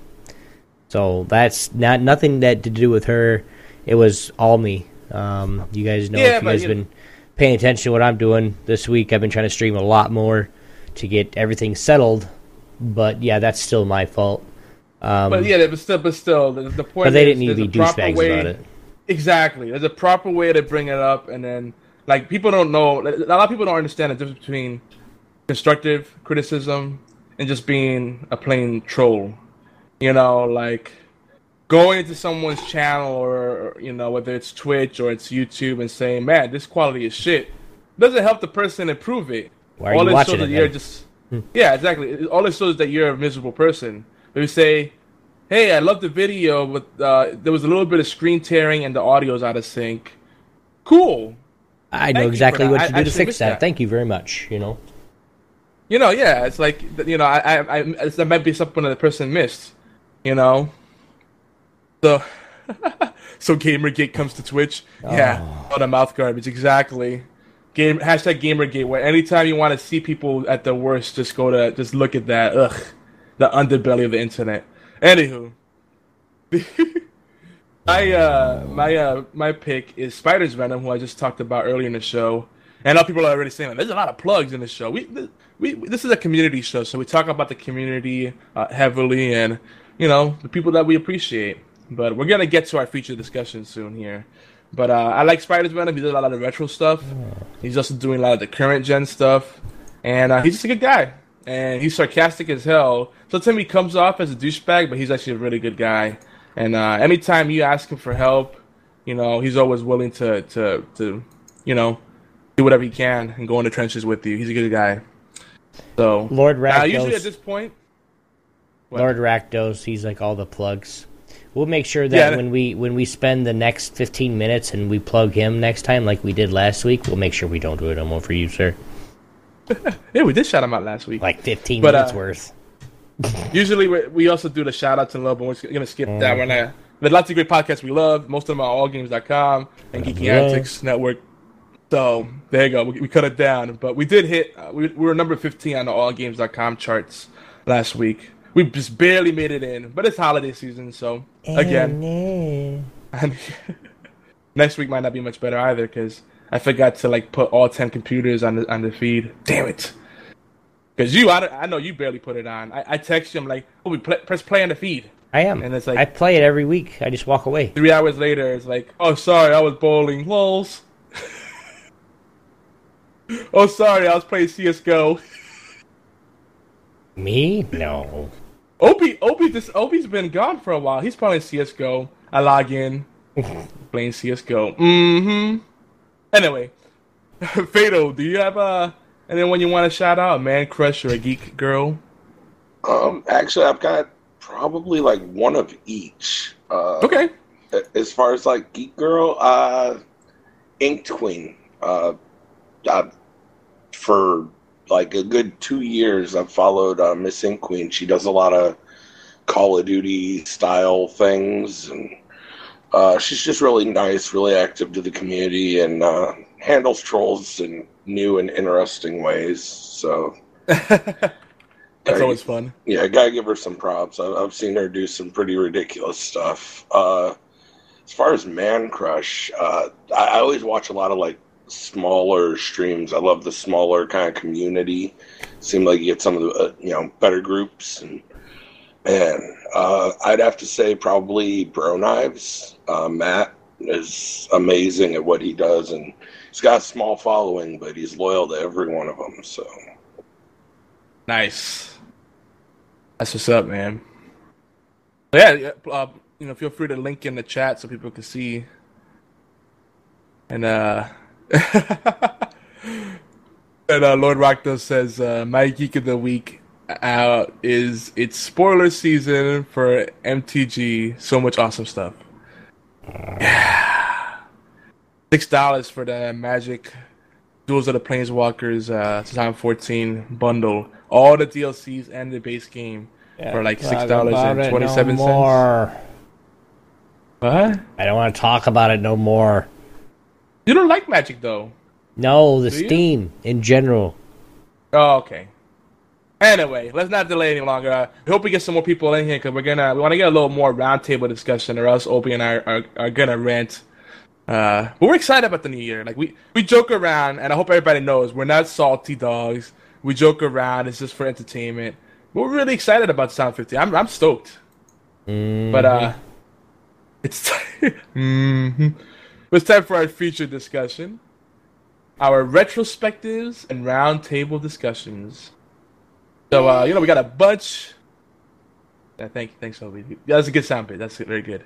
So that's not nothing that to do with her. It was all me. Um, you guys know Yeah, if you guys you- been paying attention to what I'm doing this week. I've been trying to stream a lot more to get everything settled. But yeah, that's still my fault. Um, But yeah, but still, but still, the, the point. but they is didn't need to be douchebags way- about it. Exactly, there's a proper way to bring it up, and then like people don't know. A lot of people don't understand the difference between constructive criticism and just being a plain troll. You know, like going into someone's channel or you know whether it's Twitch or it's YouTube and saying, "Man, this quality is shit," doesn't help the person improve it. Why are you it watching shows it that you're just yeah, exactly. All it shows is that you're a miserable person. If you say, "Hey, I love the video, but uh, there was a little bit of screen tearing and the audio's out of sync," cool. I know Thank you exactly what to I do to fix that. that. Thank you very much. You know. You know, yeah, it's like you know, I, I, I that might be something that the person missed. You know, so (laughs) so GamerGate comes to Twitch. Yeah, all the mouth garbage. Exactly. Game hashtag GamerGate. Where anytime you want to see people at their worst, just go to just look at that. Ugh, the underbelly of the internet. Anywho, (laughs) my uh my uh my pick is Spydersvenom, who I just talked about earlier in the show. And a of people are already saying there's a lot of plugs in the show. We, we this is a community show, so we talk about the community uh, heavily, and you know the people that we appreciate. But we're gonna get to our feature discussion soon here. But uh, I like Spydersvenom. He does a lot of the retro stuff. He's also doing a lot of the current gen stuff, and uh, he's just a good guy. And he's sarcastic as hell. Sometimes he comes off as a douchebag, but he's actually a really good guy. And uh, anytime you ask him for help, you know he's always willing to to to you know do whatever he can and go in the trenches with you. He's a good guy. So Lord now, Rakdos. usually at this point, What? Lord Rakdos, he's like all the plugs. We'll make sure that Yeah. when we when we spend the next fifteen minutes and we plug him next time, like we did last week, we'll make sure we don't do it no more for you, sir. (laughs) yeah, we did shout him out last week. Like 15 But, minutes uh, worth. (laughs) Usually, we, we also do the shout outs and love, but we're gonna skip that. We're not. There's lots of great podcasts we love. Most of them are allgames.com and Geeky Yeah. Antics Network. So there you go. We, we cut it down, but we did hit. Uh, we, we were number 15 on the allgames.com charts last week. We just barely made it in, but it's holiday season, so again, (laughs) next week might not be much better either because I forgot to like put all 10 computers on the on the feed. Damn it. Because you, I, I know you barely put it on. I, I text you, I'm like, oh, we play, press play on the feed. I am. and it's like- I play it every week. I just walk away. Three hours later, it's like, oh, sorry, I was bowling. Lols. (laughs) oh, sorry, I was playing CSGO. Me? No. Opie, Opie, this Opie's been gone for a while. He's probably CS:GO. I log in, (laughs) playing CS:GO. Mm-hmm. Anyway, (laughs) Fado, do you have uh, anyone you want to shout out? A man crush or a geek girl? Um, actually, I've got probably like one of each. Uh, Okay. As far as like Geek Girl, uh, Ink Queen. Uh, uh, for like a good two years, I've followed uh, Miss Ink Queen. She does a lot of Call of Duty style things, and uh, she's just really nice, really active to the community, and uh, handles trolls in new and interesting ways. So (laughs) That's always fun. yeah, I gotta give her some props. I've, I've seen her do some pretty ridiculous stuff. Uh, as far as Man Crush, uh, I, I always watch a lot of like smaller streams. I love the smaller kind of community. Seem like you get some of the uh, you know better groups and and uh, I'd have to say probably Bro Knives. Uh, Matt is amazing at what he does, and he's got a small following, but he's loyal to every one of them. So. Nice. That's what's up, man. Yeah, yeah, uh, you know, feel free to link in the chat so people can see. And uh, (laughs) and uh, Lord Rockdale says uh, my geek of the week out is it's spoiler season for MTG. So much awesome stuff. Yeah, (sighs) six dollars for the Magic Duels of the Planeswalkers uh, 2014 bundle. All the DLCs and the base game for like six dollars about and it twenty no cents. more. What? I don't want to talk about it no more. You don't like Magic though. No, the Do you? Steam in general. Oh, okay. Anyway, let's not delay any longer. I hope we get some more people in here because we're gonna we want to get a little more roundtable discussion, or else Opie and I are, are, are gonna rant. Uh, but we're excited about the new year. Like we we joke around, and I hope everybody knows we're not salty dogs. We joke around. It's just for entertainment. We're really excited about Sound 50. I'm I'm stoked. But uh, it's (laughs) hmm it's time for our feature discussion, our retrospectives and roundtable discussions. So uh, you know we got a bunch. Yeah, thank thanks, Obi. That's a good sound bit. That's very good.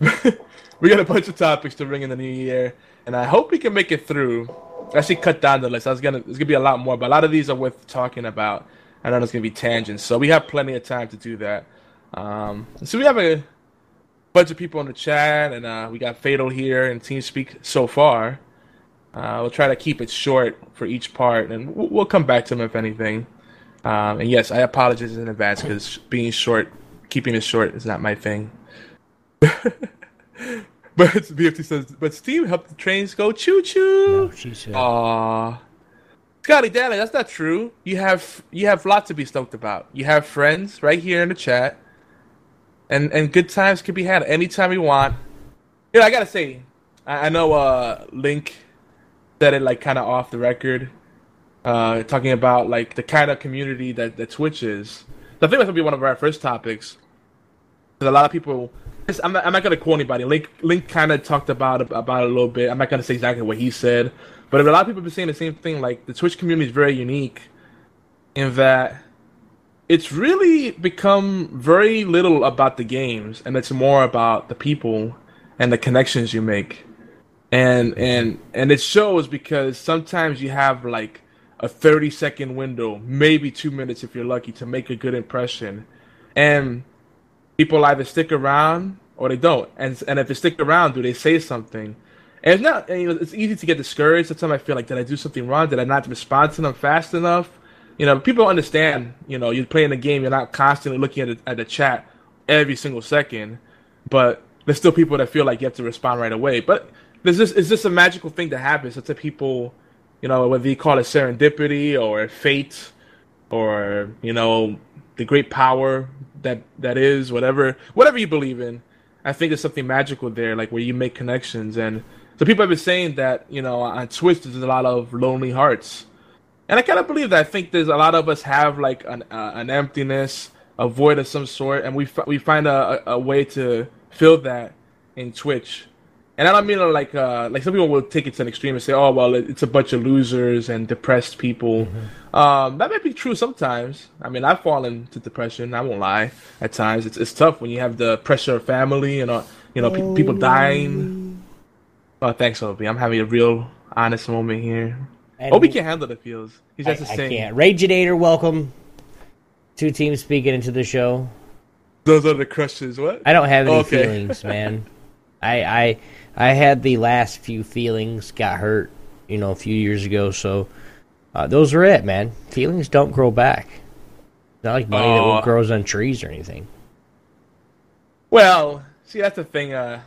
(laughs) we got a bunch of topics to bring in the new year, and I hope we can make it through. Actually, cut down the list. I was gonna. There's gonna be a lot more, but a lot of these are worth talking about. I know there's gonna be tangents, so we have plenty of time to do that. Um, so we have a bunch of people in the chat, and uh, we got Fatal here and TeamSpeak so far. Uh, we'll try to keep it short for each part, and we'll, we'll come back to them if anything. Um, and yes, I apologize in advance because being short, keeping it short is not my thing. (laughs) but BFT says, but Steam helped the trains go choo choo. She said, Aw. Scotty Daly, that's not true. You have you have lots to be stoked about. You have friends right here in the chat. And and good times can be had anytime you want. You know, I gotta say, I, I know uh Link said it like kinda off the record. Uh talking about like the kind of community that, that Twitch is. So I think that's gonna be one of our first topics. Because a lot of people I'm not, I'm not gonna quote anybody. Link Link kind of talked about about it a little bit. I'm not gonna say exactly what he said, but a lot of people have been saying the same thing. Like the Twitch community is very unique in that it's really become very little about the games, and it's more about the people and the connections you make. And and and it shows because sometimes you have like a 30 second window, maybe two minutes if you're lucky, to make a good impression, and people either stick around or they don't. And and if they stick around, do they say something? And it's not. You know, it's easy to get discouraged. Sometimes I feel like, did I do something wrong? Did I not respond to them fast enough? You know, people understand. You know, you're playing a game. You're not constantly looking at the, at the chat every single second, but there's still people that feel like you have to respond right away. But there's this it's just a magical thing that happens. It's that people, you know, whether you call it serendipity or fate, or you know, the great power that that is whatever whatever you believe in. I think there's something magical there, like where you make connections. And so people have been saying that you know on Twitch there's a lot of lonely hearts, and I kind of believe that. I think there's a lot of us have like an uh, an emptiness, a void of some sort, and we f- we find a, a, way to fill that in Twitch. And I don't mean like uh, like some people will take it to an extreme and say, "Oh, well, it's a bunch of losers and depressed people." Mm-hmm. Um, that might be true sometimes. I mean, I've fallen to depression. I won't lie. At times, it's it's tough when you have the pressure of family and uh, you know pe- people dying. Oh, thanks, Obi. I'm having a real honest moment here. And Obi can't handle the feels. He's just I, the same. I can't. Rageinator, welcome. Two teams speaking into the show. Those are the crushes. What? I don't have any okay. feelings, man. (laughs) I I I had the last few feelings, got hurt, you know, a few years ago. So uh, those are it, man. Feelings don't grow back. It's not like money oh. that grows on trees or anything. Well, see, that's the thing. Uh,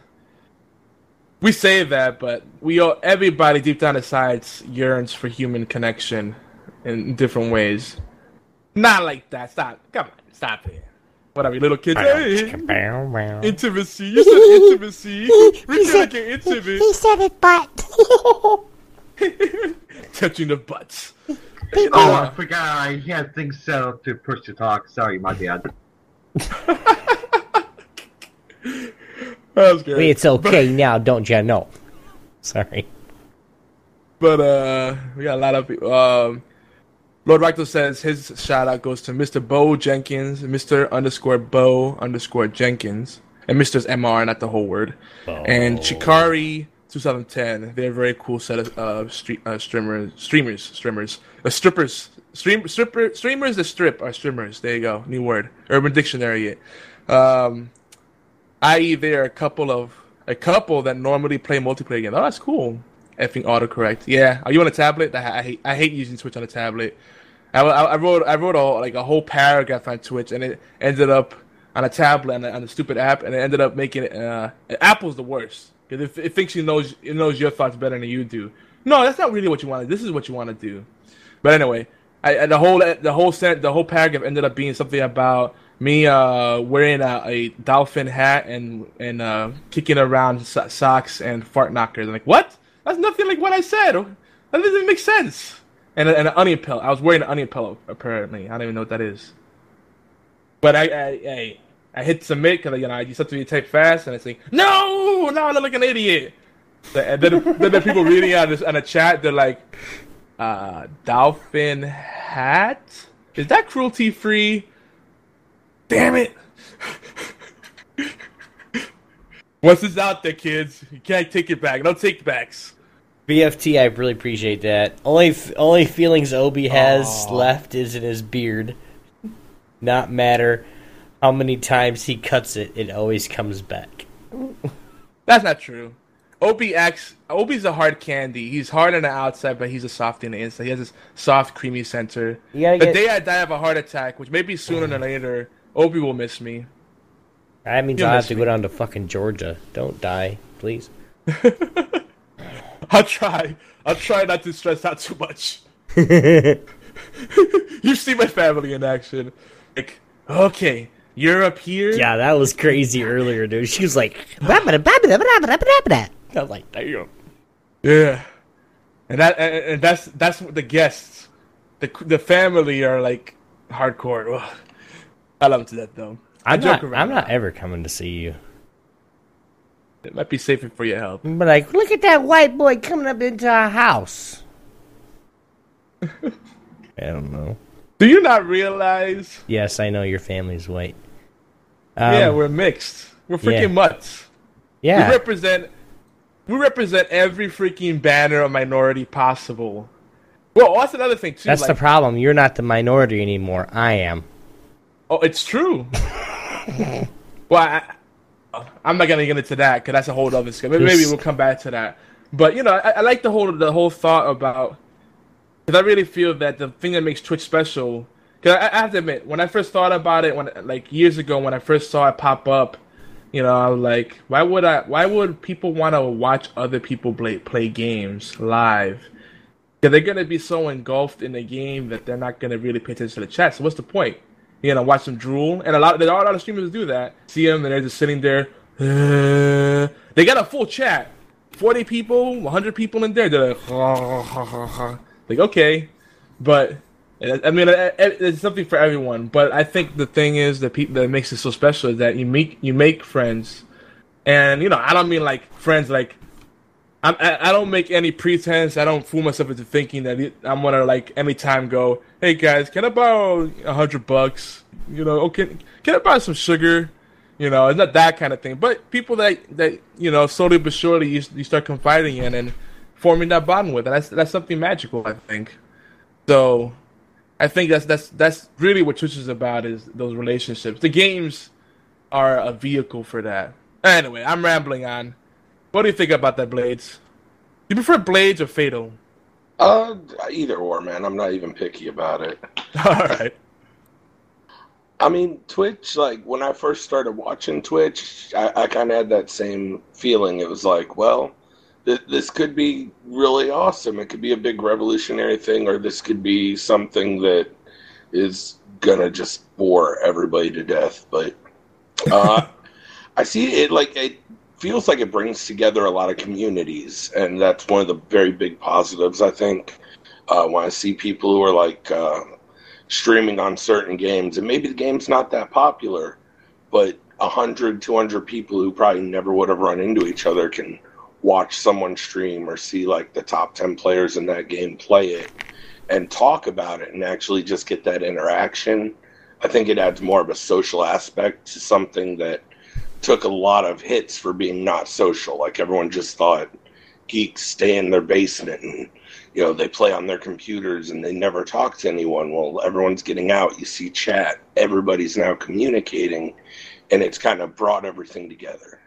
we say that, but we all, everybody deep down inside yearns for human connection in different ways. Not like that. Stop. Come on. Stop it. What are we, little kids? Hey, intimacy. You said intimacy. We're gonna get intimate. He said it, but (laughs) touching the butts. Oh, I forgot I had things set up to push to talk. Sorry, my bad. (laughs) was good. It's okay but, now, don't you know? Sorry. But uh, we got a lot of people. Um, Lord Rectal says his shout out goes to Mr. Bo Jenkins, Mr. underscore Bo underscore Jenkins, and Mr's MR, not the whole word. Oh. And Chikari 2010. They're a very cool set of uh, street, uh, streamers, streamers, streamers, uh, strippers, stream, stripper, streamers that strip are streamers. There you go, new word, Urban Dictionary. It. Um, i.e., they're a couple of a couple that normally play multiplayer again. Oh, that's cool. Effing autocorrect. Yeah. Are you on a tablet? I, I hate I hate using Twitch on a tablet. I, I, wrote I wrote a, like a whole paragraph on Twitch, and it ended up on a tablet on a, on a stupid app, and it ended up making it. Uh, Apple's the worst because it, it, thinks it knows it knows your thoughts better than you do. No, that's not really what you want. This is what you want to do. But anyway, I, the whole the whole set the whole paragraph ended up being something about me uh, wearing a, a, dolphin hat and and uh, kicking around so- socks and fart knockers. I'm like, what? That's nothing like what I said. That doesn't make sense and, and an onion pillow. I was wearing an onion pillow apparently. I don't even know what that is. But I I I, I hit submit because you know I used to be type fast and it's like no no I look like an idiot. And then then the people reading on this on a chat they're like, uh, dolphin hat is that cruelty free? Damn it. Once it's out there, kids, you can't take it back. No take backs. BFT, I really appreciate that. Only only feelings Obi has Aww. left is in his beard. Not matter how many times he cuts it, it always comes back. That's not true. Obi acts. Obi's a hard candy. He's hard on the outside, but he's a soft in the inside. He has this soft, creamy center. The get... day I die of a heart attack, which may be sooner than later, Obi will miss me. That means He'll I'll have to me. go down to fucking Georgia. Don't die, please. (laughs) I'll try. I'll try not to stress out too much. (laughs) you see my family in action. Like, okay, you're up here. Yeah, that was crazy earlier, dude. She was like, I was like, damn. Yeah, and that and that's that's what the guests, the the family are like hardcore. Ugh. I love to death, though. I'm not. I'm not ever coming to see you. It might be safer for your health. But like, look at that white boy coming up into our house. (laughs) I don't know. Do you not realize? Yes, I know your family's white. Um, yeah, we're mixed. We're freaking yeah. mutts. Yeah, we represent. We represent every freaking banner of minority possible. Well, that's another thing too. That's like, the problem. You're not the minority anymore. I am. Oh, it's true. (laughs) well, I, I'm not gonna get into that because that's a whole other skill. Maybe, maybe we'll come back to that. But you know, I, I like the whole the whole thought about because I really feel that the thing that makes Twitch special. Because I, I have to admit, when I first thought about it, when like years ago, when I first saw it pop up, you know, I was like, why would I? Why would people want to watch other people play play games live? Because they're gonna be so engulfed in the game that they're not gonna really pay attention to the chat. So what's the point? You know, watch them drool, and a lot there are a lot of streamers do that. See them, and they're just sitting there. Uh, they got a full chat, forty people, hundred people in there. They're like, (laughs) like okay, but I mean, it's something for everyone. But I think the thing is that that makes it so special is that you make you make friends, and you know, I don't mean like friends like. I'm, I, don't make any pretense. I don't fool myself into thinking that I'm gonna like anytime go, hey guys, can I borrow a hundred bucks? You know, oh, okay, can I buy some sugar? You know, it's not that kind of thing. But people that that you know, slowly but surely, you, you start confiding in and forming that bond with, and that's that's something magical. I think. So, I think that's that's that's really what Twitch is about is those relationships. The games are a vehicle for that. Anyway, I'm rambling on. What do you think about that, Blades? You prefer Blades or Fatal? Uh, either or, man. I'm not even picky about it. (laughs) All right. I mean, Twitch, like, when I first started watching Twitch, I, I kind of had that same feeling. It was like, well, th- this could be really awesome. It could be a big revolutionary thing, or this could be something that is going to just bore everybody to death. But (laughs) uh, I see it like it feels like it brings together a lot of communities, and that's one of the very big positives, I think. Uh, when I see people who are like, uh, streaming on certain games, and maybe the game's not that popular, but 100, 200 people who probably never would have run into each other can watch someone stream or see like the top 10 players in that game play it and talk about it and actually just get that interaction. I think it adds more of a social aspect to something that took a lot of hits for being not social. Like everyone just thought geeks stay in their basement and you know they play on their computers and they never talk to anyone. Well everyone's getting out. You see chat. Everybody's now communicating and it's kind of brought everything together.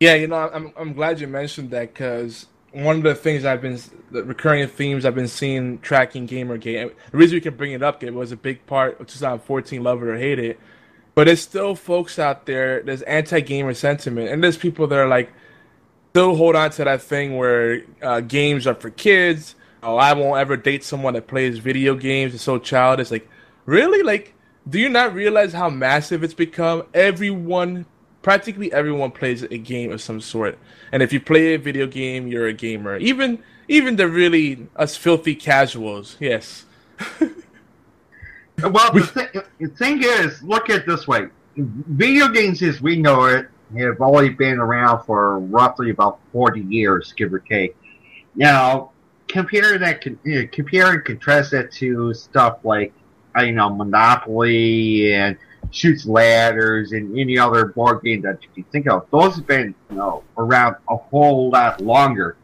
Yeah you know i'm, I'm glad you mentioned that because one of the things i've been the recurring themes i've been seeing tracking gamergate the reason we can bring it up it was a big part of 2014 love it or hate it but there's still folks out there there's anti-gamer sentiment and there's people that are like still hold on to that thing where uh, games are for kids. Oh, I won't ever date someone that plays video games. It's so childish. Like, really? Like, do you not realize how massive it's become? Everyone, practically everyone, plays a game of some sort. And if you play a video game, you're a gamer. Even even the really us filthy casuals. Yes. (laughs) well, the, th- the thing is, look at it this way: video games, as we know it, have only been around for roughly about 40 years, give or take. Now, compare that, you know, eh, compare and contrast that to stuff like, uh, you know, Monopoly and Chutes Ladders and any other board game that you can think of. Those have been, you know, around a whole lot longer.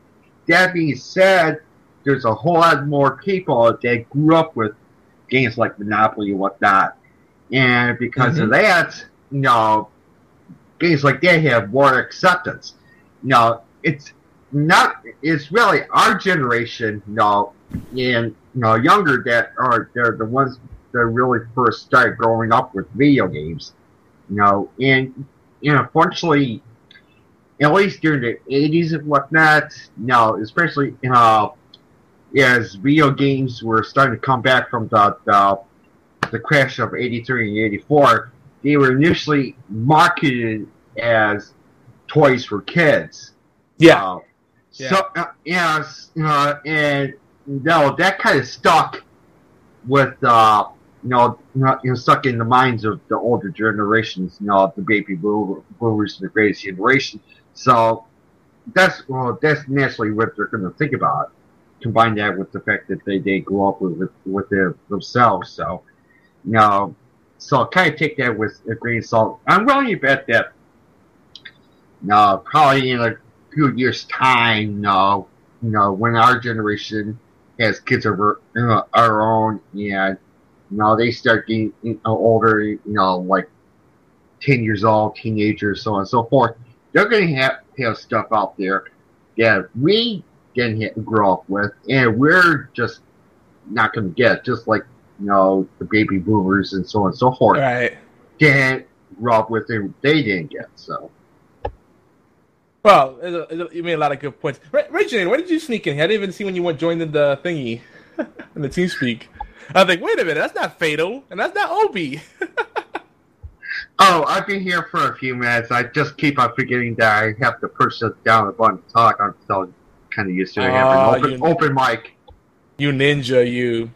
That being said, there's a whole lot more people that grew up with games like Monopoly and whatnot. And because mm-hmm. of that, you know, games like that have more acceptance. You know, it's not. It's really our generation, you know, and you know, younger that are they're the ones that really first start growing up with video games. You know, and you know, unfortunately, at least during the '80s and whatnot, you know, especially you know, as video games were starting to come back from the the, the crash of '83 and '84 they were initially marketed as toys for kids. Yeah. Uh, yeah. So uh, yeah, uh, and know, that kind of stuck with uh, you know, you know, stuck in the minds of the older generations. You know, the baby boomers, the greatest generation. So that's well, that's naturally what they're going to think about. Combine that with the fact that they, they grew up with with their, themselves. So, you know, so I kind of take that with a grain of salt. I'm willing to bet that now probably in a few years' time, no, you know, when our generation has kids of our, uh, our own, and you know, they start getting you know, older, you know, like ten years old, teenagers, so on and so forth. They're going to have have stuff out there that we didn't hit, grow up with, and we're just not going to get, just like, you know, the baby boomers and so on and so forth Right. didn't grow up with and they didn't get, so. Well, it's a- it's a- you made a lot of good points. Reggie, where did you sneak in? here? I didn't even see when you went joined the thingy (laughs) in the TeamSpeak. I was like, wait a minute, that's not fatal, and that's not Obi. Oh, I've been here for a few minutes. I just keep on forgetting that I have to push it down the button to talk. I'm still kind of used to it. Ah, having you- open, open mic. you ninja, you.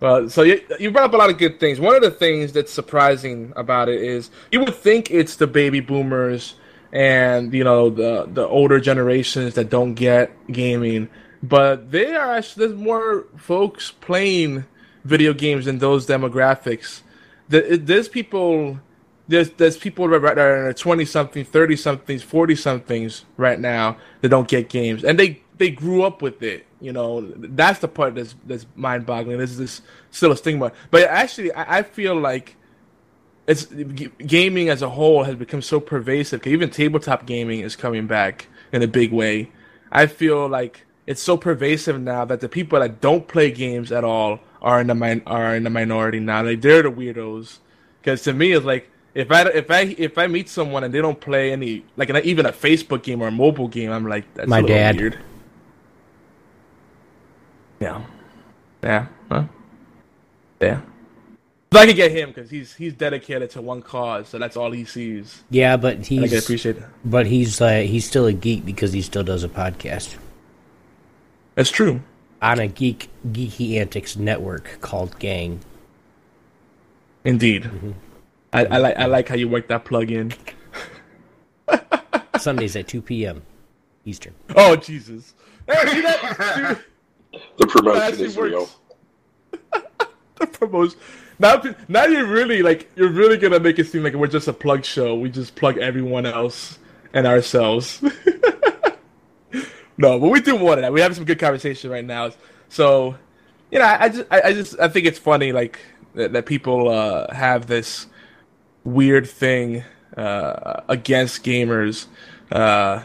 Well, so you, you brought up a lot of good things. One of the things that's surprising about it is you would think it's the baby boomers and you know the the older generations that don't get gaming, but they are actually there's more folks playing video games in those demographics. The- There's people there's there's people that are in their twenty something, thirty somethings, forty somethings right now that don't get games, and they they grew up with it. You know, that's the part that's that's mind boggling. This is this still a stigma, but actually, I, I feel like it's gaming as a whole has become so pervasive. Even tabletop gaming is coming back in a big way. I feel like it's so pervasive now that the people that don't play games at all are in the min- are in the minority now. Like they're the weirdos. Because to me, it's like if I if I if I meet someone and they don't play any like an, even a Facebook game or a mobile game, I'm like that's My dad. Weird. Yeah. Yeah. Huh? Yeah. But I can get him because he's he's dedicated to one cause, so that's all he sees. Yeah, but And I can he's appreciate that. but he's uh, he's still a geek because he still does a podcast That's true. on a geek geeky antics network called Gang. Indeed. Mm-hmm. I, I like I like how you work that plug in. (laughs) Sundays at two p.m. Eastern. Oh Jesus! Hey, see that? See, The promotion actually is real. (laughs) the promotion. Now, now you're really like you're really gonna make it seem like we're just a plug show. We just plug everyone else and ourselves. (laughs) no, but we do want than that. We have some good conversation right now. So, you know, I, I just, I, I just, I think it's funny like that, that people uh, have this weird thing uh, against gamers. Uh,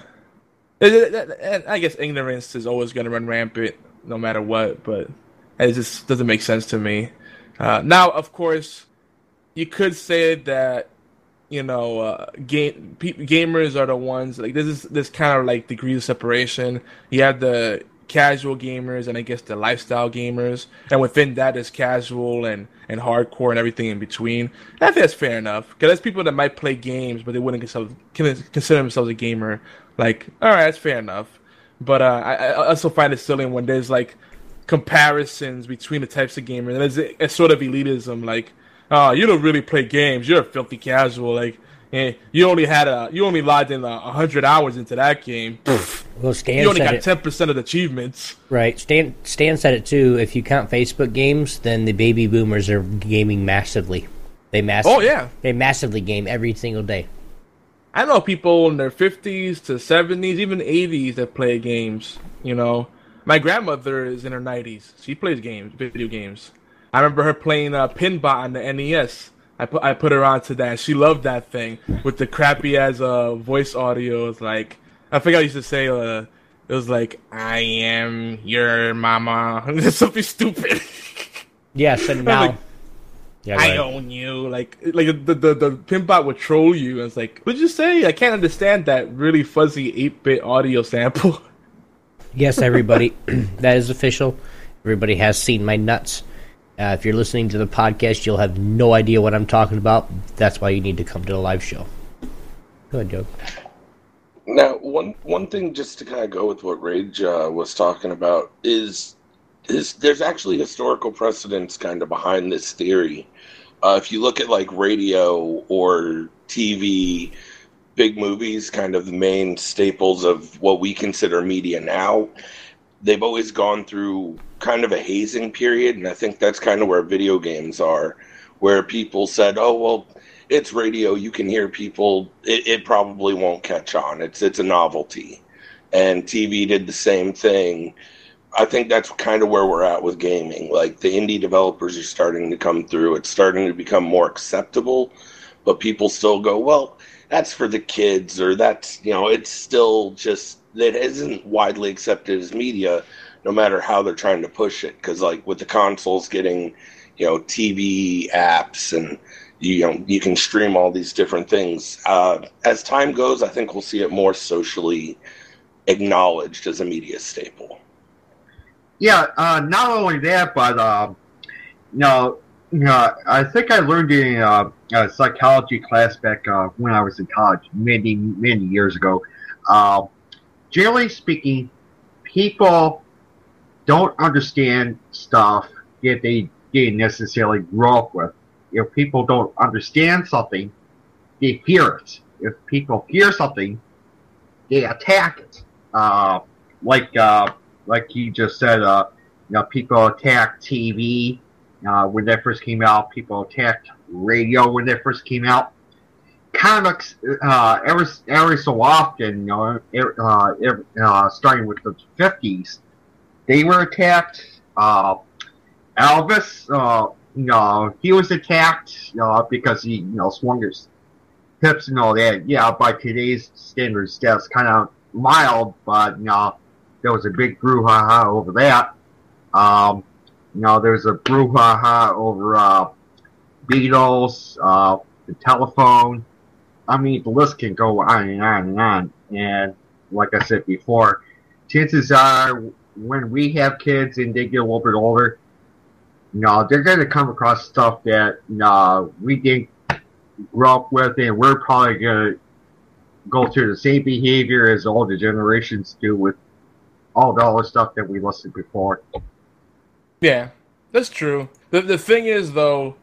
and- I guess ignorance is always going to run rampant no matter what, but it just doesn't make sense to me. Uh, now, of course, you could say that you know, uh, game pe- gamers are the ones like this is this kind of like degree of separation. You have the casual gamers and I guess the lifestyle gamers, and within that is casual and and hardcore and everything in between. And I think that's fair enough because there's people that might play games but they wouldn't consider, themselves a gamer. Like, all right, that's fair enough. But uh, I, I also find it silly when there's like comparisons between the types of gamers. There's a, a sort of elitism, like, oh, you don't really play games. You're a filthy casual. Like, eh, you only had a, you only logged in a hundred hours into that game. Well, Stan you only got ten percent of the achievements. right. Stan Stan said it too. If you count Facebook games, then the baby boomers are gaming massively. They mass. Oh, yeah. They massively game every single day. I know people in their fifties to seventies, even eighties that play games. You know, my grandmother is in her nineties. She plays games, video games. I remember her playing uh, Pinbot on the NES. I put I put her onto that. She loved that thing with the crappy as uh, voice audio. It's like I think I used to say. Uh, it was like I am your mama. (laughs) Something stupid. Yes, (laughs) and now. like, yeah, I own you. Like like the the the pinbot would troll you. And it's like, what'd you say? I can't understand that really fuzzy eight bit audio sample. (laughs) Yes, everybody, (clears throat) that is official. Everybody has seen my nuts. Uh, if you're listening to the podcast, you'll have no idea what I'm talking about. That's why you need to come to the live show. Go ahead, Joe. Now, one one thing just to kind of go with what Rage uh, was talking about is is there's actually historical precedents kind of behind this theory. Uh, if you look at like radio or TV, big movies, kind of the main staples of what we consider media now, they've always gone through kind of a hazing period, and I think that's kind of where video games are, where people said, "Oh well." It's radio. You can hear people. It, it probably won't catch on. It's it's a novelty, and TV did the same thing. I think that's kind of where we're at with gaming. Like the indie developers are starting to come through. It's starting to become more acceptable, but people still go, well, that's for the kids or that's you know it's still just it isn't widely accepted as media no matter how they're trying to push it because like with the consoles getting you know tv apps and you know you can stream all these different things uh, as time goes i think we'll see it more socially acknowledged as a media staple Yeah, uh, not only that, but um, you know, you know, I think I learned in uh, a psychology class back uh, when I was in college many many years ago. Uh, generally speaking, people don't understand stuff that they didn't necessarily grow up with. If people don't understand something, they fear it. If people fear something, they attack it. Uh, like uh, like he just said, uh, you know, people attacked TV uh, when that first came out. People attacked radio when that first came out. Comics, uh, every every so often, you know, er- uh, er- starting with the fifties, they were attacked. Uh, Elvis, uh, you know, he was attacked, know, because he, you know, swung his hips and all that. Yeah, by today's standards, that's kind of mild, but you know, there was a big brouhaha over that. Um, you know, there's a brouhaha over uh, Beatles, uh, the telephone. I mean, the list can go on and on and on. And like I said before, chances are when we have kids and they get a little bit older, know, they're going to come across stuff that know, we didn't grow up with, and we're probably going to go through the same behavior as all the generations do with all the other stuff that we listed before. Yeah, that's true. The the thing is though,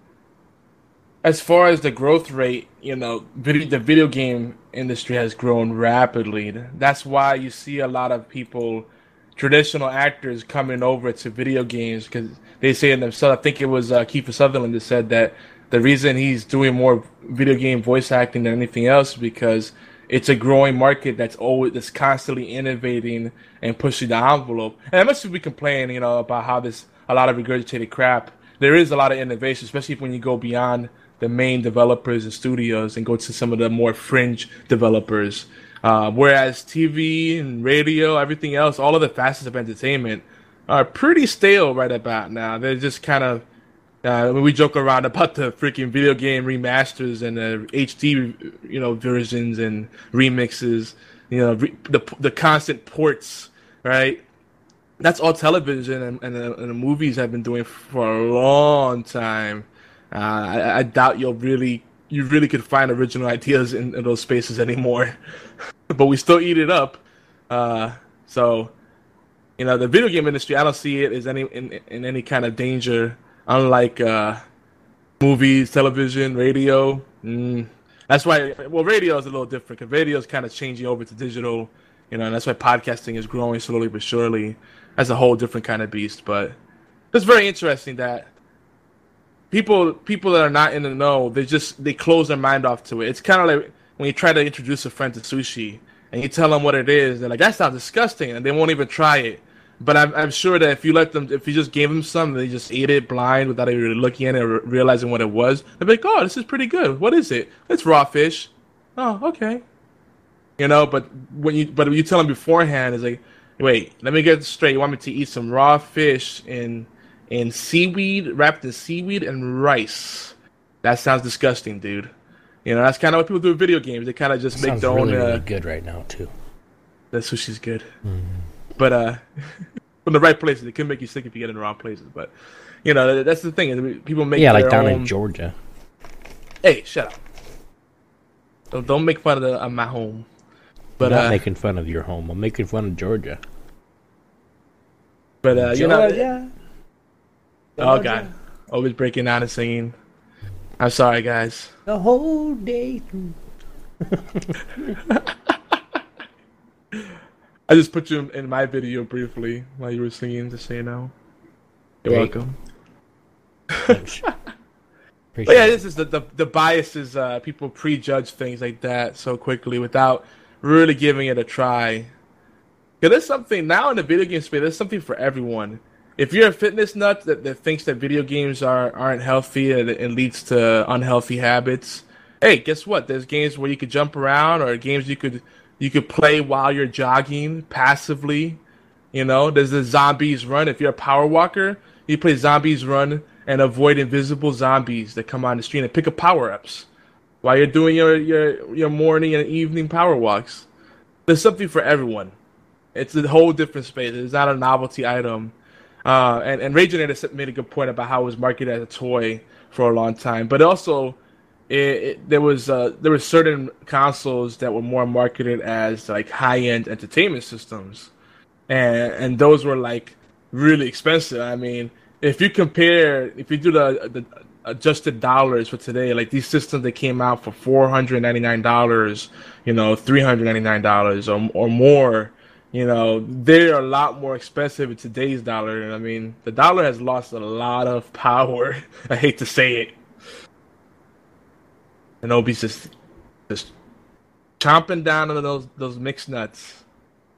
as far as the growth rate, you know, video, the video game industry has grown rapidly. That's why you see a lot of people, traditional actors, coming over to video games because they say in themselves. I think it was uh, Kiefer Sutherland that said that the reason he's doing more video game voice acting than anything else because it's a growing market that's always that's constantly innovating and pushing the envelope. And as much as we complain, you know, about how this a lot of regurgitated crap, there is a lot of innovation, especially when you go beyond the main developers and studios and go to some of the more fringe developers. Uh, whereas TV and radio, everything else, all of the facets of entertainment are pretty stale right about now. They're just kind of uh, we joke around about the freaking video game remasters and the HD, you know, versions and remixes. You know, re- the the constant ports, right? That's all television and, and, the, and the movies have been doing for a long time. Uh, I, I, doubt you'll really you really could find original ideas in, in those spaces anymore. (laughs) but we still eat it up. Uh, so, you know, the video game industry, I don't see it as any in, in any kind of danger unlike uh, movies, television, radio. Mm, that's why. Well, radio is a little different because radio is kind of changing over to digital. You know, and that's why podcasting is growing slowly but surely. That's a whole different kind of beast. But it's very interesting that people people that are not in the know they just they close their mind off to it. It's kind of like when you try to introduce a friend to sushi and you tell them what it is, they're like, "That sounds disgusting," and they won't even try it. But I'm, I'm sure that if you let them, if you just gave them some, they just ate it blind without even looking at it or realizing what it was. They'd be like, "Oh, this is pretty good. What is it? It's raw fish." Oh, okay. You know, but when you but when you tell them beforehand, it's like, "Wait, let me get straight. You want me to eat some raw fish in in seaweed wrapped in seaweed and rice?" That sounds disgusting, dude. You know, that's kind of what people do with video games. They kind of just That make their own. really, uh, really good right now too. that she's good. But uh, (laughs) from the right places, it can make you sick if you get in the wrong places. But you know, that's the thing. People make Yeah, like down own... in Georgia. Hey, shut up! Don't, don't make fun of, the, of my home. But I'm not uh, making fun of your home. I'm making fun of Georgia. but uh, you know, Georgia. oh god, always breaking down and singing. I'm sorry, guys. The whole day through. (laughs) I just put you in, my video briefly while you were singing, just so you know. You're Great. welcome. (laughs) But yeah, this is the the, the bias is uh, people prejudge things like that so quickly without really giving it a try. Cause there's something now in the video game space. There's something for everyone. If you're a fitness nut that, that thinks that video games are aren't healthy and it leads to unhealthy habits, hey, guess what? There's games where you could jump around, or games you could you could play while you're jogging passively. You know, there's the zombies run. If you're a power walker, you play zombies run and avoid invisible zombies that come on the street and pick up power ups while you're doing your, your your morning and evening power walks. There's something for everyone. It's a whole different space. It's not a novelty item. Uh, and and Raginator made a good point about how it was marketed as a toy for a long time, but also it, it, there was uh, there were certain consoles that were more marketed as like high end entertainment systems, and and those were like really expensive. I mean, if you compare, if you do the the adjusted dollars for today, like these systems that came out for four hundred ninety nine dollars, you know, three hundred ninety nine dollars or or more, you know, they're a lot more expensive in today's dollar. And I mean, the dollar has lost a lot of power. (laughs) I hate to say it. And Obi's just just chomping down on those those mixed nuts.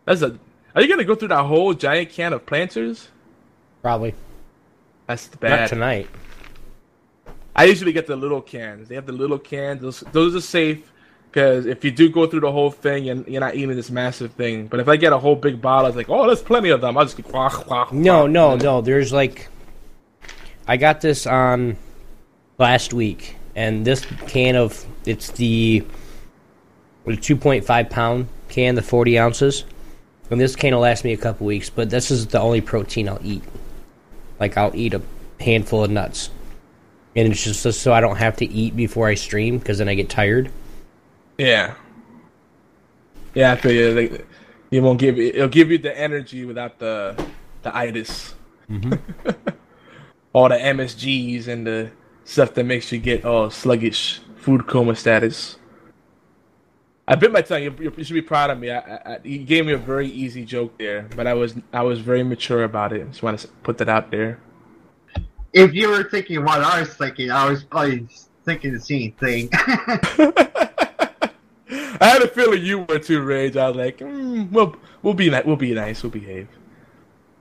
That's a. Are you gonna go through that whole giant can of planters? Probably. That's the bad. Not tonight. I usually get the little cans. They have the little cans. Those, those are safe because if you do go through the whole thing, you're, you're not eating this massive thing. But if I get a whole big bottle, it's like, oh, there's plenty of them. I'll just go, quack, quack, No, quack. no, no. There's like, I got this on last week, and this can of it's the the 2.5 pound can, the 40 ounces, and this can will last me a couple weeks. But this is the only protein I'll eat. Like I'll eat a handful of nuts, and it's just so I don't have to eat before I stream because then I get tired. Yeah. Yeah, I feel you. Like, you won't give it. It'll give you the energy without the the itis. Mm-hmm. (laughs) all the MSGs and the stuff that makes you get all sluggish, food coma status. I bit my tongue. You, you should be proud of me. I, I, I, you gave me a very easy joke there, but I was I was very mature about it. Just want to put that out there. If you were thinking what I was thinking, I was probably thinking the same thing. (laughs) (laughs) I had a feeling you were too, Rage. I was like, mm, we'll we'll be we'll be nice, we'll behave.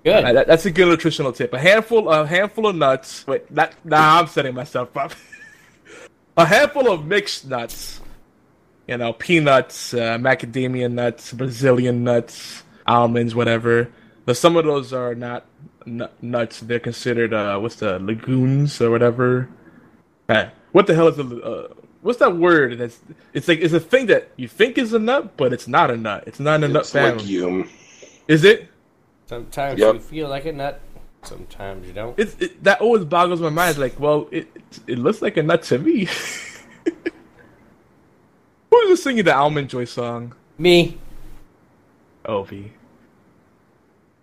Good. Uh, that- that's a good nutritional tip. A handful, a handful of nuts. Wait, not, nah, I'm setting myself up. (laughs) a handful of mixed nuts. You know, peanuts, uh, macadamia nuts, Brazilian nuts, almonds, whatever. But some of those are not nu- nuts. They're considered uh, what's the legumes or whatever. Uh, what the hell is a uh, what's that word? That's it's like it's a thing that you think is a nut, but it's not a nut. It's not in a nut It's family. legume. Is it? Sometimes Yep. you feel like a nut. Sometimes you don't. It's it, that always boggles my mind. It's like, well, it it, it looks like a nut to me. Who was singing the Almond Joy song? Me. Obi.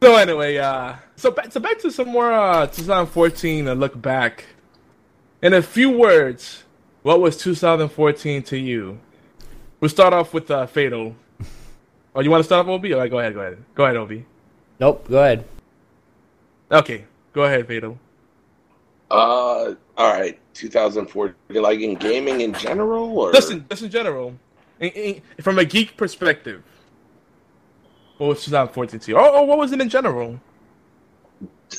So anyway, uh, so back so back to some more uh 2014 and look back. In a few words, what was 2014 to you? We'll start off with uh, Fatal. Oh, you want to start off, Obi? All right, go ahead, go ahead, go ahead, Obi. Nope. Go ahead. Okay, go ahead, Fatal. Uh, all right. 2004. Like in gaming in general, or Listen, just in general, in, in, from a geek perspective, what was 2014 to you? Or, or what was it in general?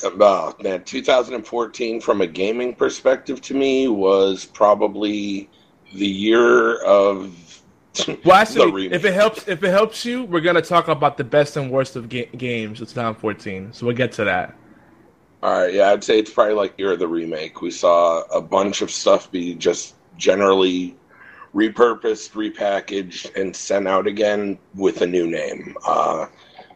Oh, man, 2014 from a gaming perspective to me was probably the year of Well, actually, remake. if it helps, if it helps you, we're gonna talk about the best and worst of ga- games of 2014. So we'll get to that. All right, yeah, I'd say it's probably like year of the remake. We saw a bunch of stuff be just generally repurposed, repackaged, and sent out again with a new name. Uh,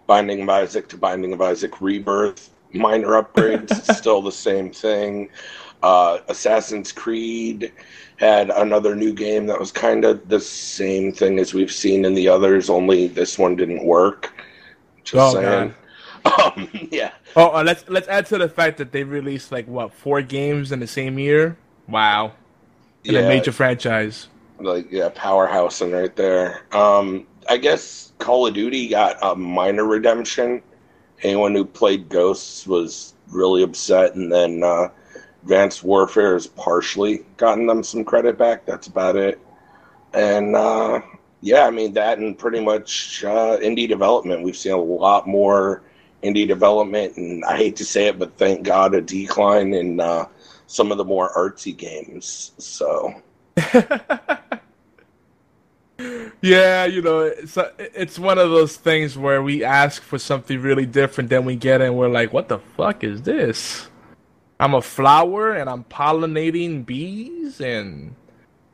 Binding of Isaac to Binding of Isaac Rebirth, minor upgrades, still the same thing. Uh, Assassin's Creed had another new game that was kind of the same thing as we've seen in the others, only this one didn't work. Just Oh, saying. (laughs) Um, yeah. Oh, uh, let's let's add to the fact that they released like what four games in the same year. Wow, in a major franchise. like yeah, powerhouse and right there. Um, I guess Call of Duty got a minor redemption. Anyone who played Ghosts was really upset, and then uh, Advanced Warfare has partially gotten them some credit back. That's about it. And uh, yeah, I mean that, and pretty much uh, indie development. We've seen a lot more indie development, and I hate to say it, but thank God a decline in uh, some of the more artsy games. So. (laughs) Yeah, you know, it's uh, a, it's one of those things where we ask for something really different than we get, and we're like, "What the fuck is this?" I'm a flower, and I'm pollinating bees, and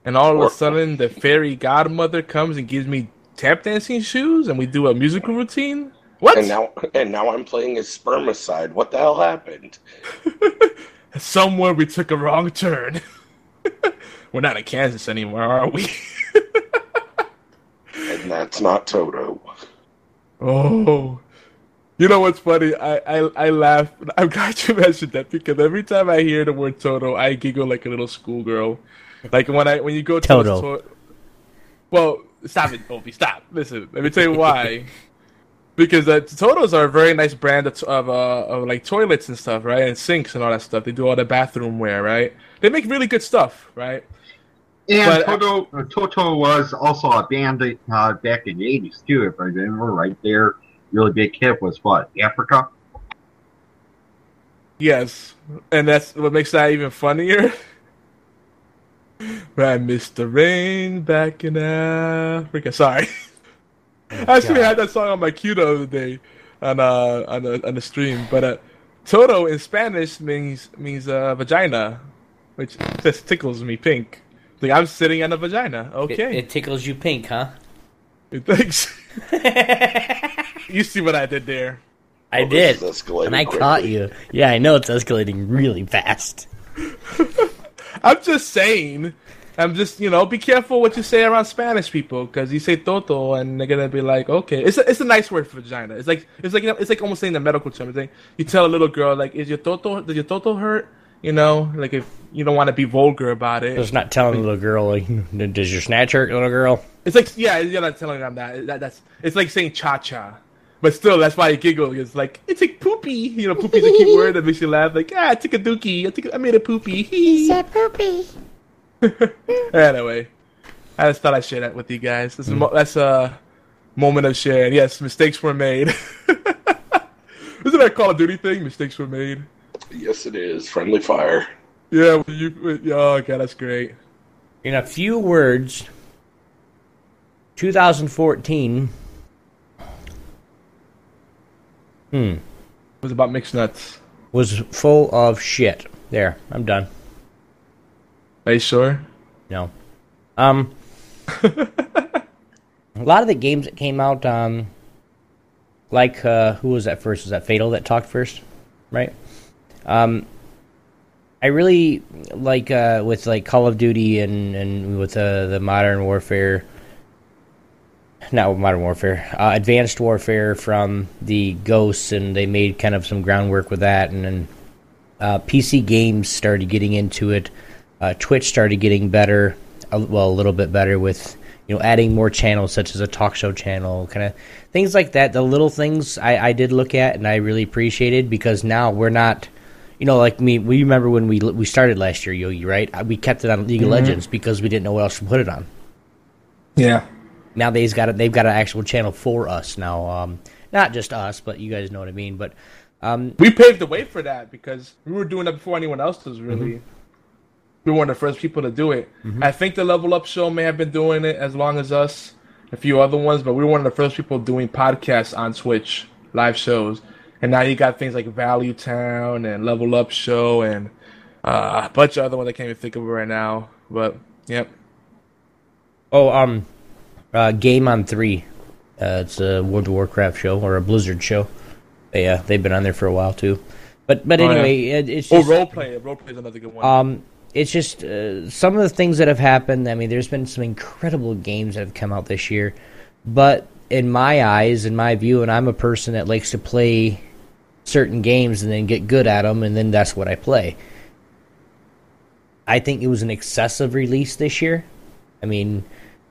and all of a sudden, the fairy godmother comes and gives me tap dancing shoes, and we do a musical routine. What? And now, and now I'm playing as spermicide. What the hell happened? (laughs) Somewhere we took a wrong turn. (laughs) we're not in Kansas anymore, are we? (laughs) And that's not Toto. Oh, you know what's funny? I, I I laugh. I'm glad you mentioned that because every time I hear the word Toto, I giggle like a little schoolgirl. Like when I when you go to Toto. to- well, stop it, Obi. Stop. Listen, let me tell you why. (laughs) because uh, Totos are a very nice brand of, of, uh, of like toilets and stuff, right? And sinks and all that stuff. They do all the bathroom wear, right? They make really good stuff, right? And But- Toto, uh, Toto was also a band uh, back in the 80s, too, if I remember right there. Really big hit was what? Africa? Yes, and that's what makes that even funnier. I missed the rain back in Africa. Sorry, (laughs) I actually had that song on my queue the other day on uh on the on the stream. But uh, Toto in Spanish means means uh, vagina, which just tickles me pink. Like I'm sitting on a vagina. Okay, it tickles you pink, huh? thanks. (laughs) you see what I did there? I Oh, this did. is escalating And I quickly. caught you. Yeah, I know it's escalating really fast. (laughs) I'm just saying. I'm just, you know, be careful what you say around Spanish people because you say toto and they're gonna be like, okay, it's a, it's a nice word for vagina. It's like it's like it's like almost saying the medical term. It's like you tell a little girl like, is your toto does your toto hurt? You know, like if you don't want to be vulgar about it. Just not telling the little girl, like, does your snatch hurt, little girl? It's like yeah, you're not telling them that. that that's it's like saying cha cha. But still, that's why I giggle. It's like it's like poopy. You know, poopy's a cute word that makes you laugh. Like ah, I took a dookie. I took a, I made a poopy. (laughs) He said poopy. (laughs) anyway, I just thought I'd share that with you guys. This is mo- that's a moment of sharing. Yes, mistakes were made. (laughs) Isn't that a Call of Duty thing? Mistakes were made. Yes, it is. Friendly fire. Yeah, when you. Oh god, that's great. In a few words, 2014. Hmm. It was about mixed nuts. Was full of shit. There, I'm done. Are you sure? No. Um. (laughs) a lot of the games that came out, um, like uh, who was that first? Was that Fatal that talked first, right? Um, I really like uh, with like Call of Duty and and with uh, the Modern Warfare, not Modern Warfare, uh, Advanced Warfare from the Ghosts, and they made kind of some groundwork with that, and then uh, PC games started getting into it. Uh, Twitch started getting better, well, a little bit better with you know adding more channels such as a talk show channel, kind of things like that. The little things I, I did look at and I really appreciated because now we're not, you know, like me. We remember when we we started last year, Yogi, right? Uh, We kept it on League of Legends because we didn't know what else to put it on. Yeah. Now they've got a, they've got an actual channel for us now. Um, not just us, but you guys know what I mean. But um, we paved the way for that because we were doing that before anyone else was really. We were one of the first people to do it. I think the Level Up Show may have been doing it as long as us, a few other ones, but we were one of the first people doing podcasts on Twitch, live shows. And now you got things like Value Town and Level Up Show and uh, a bunch of other ones I can't even think of right now. But yep, Oh, um, uh, Game on Three. Uh, it's a World of Warcraft show or a Blizzard show. They uh, they've been on there for a while too. But but Oh, yeah. anyway, it, it's oh just roleplay, roleplay is another good one. um, it's just uh, some of the things that have happened. I mean, there's been some incredible games that have come out this year, but in my eyes, in my view, and I'm a person that likes to play certain games and then get good at them, and then that's what I play. I think it was an excessive release this year. I mean,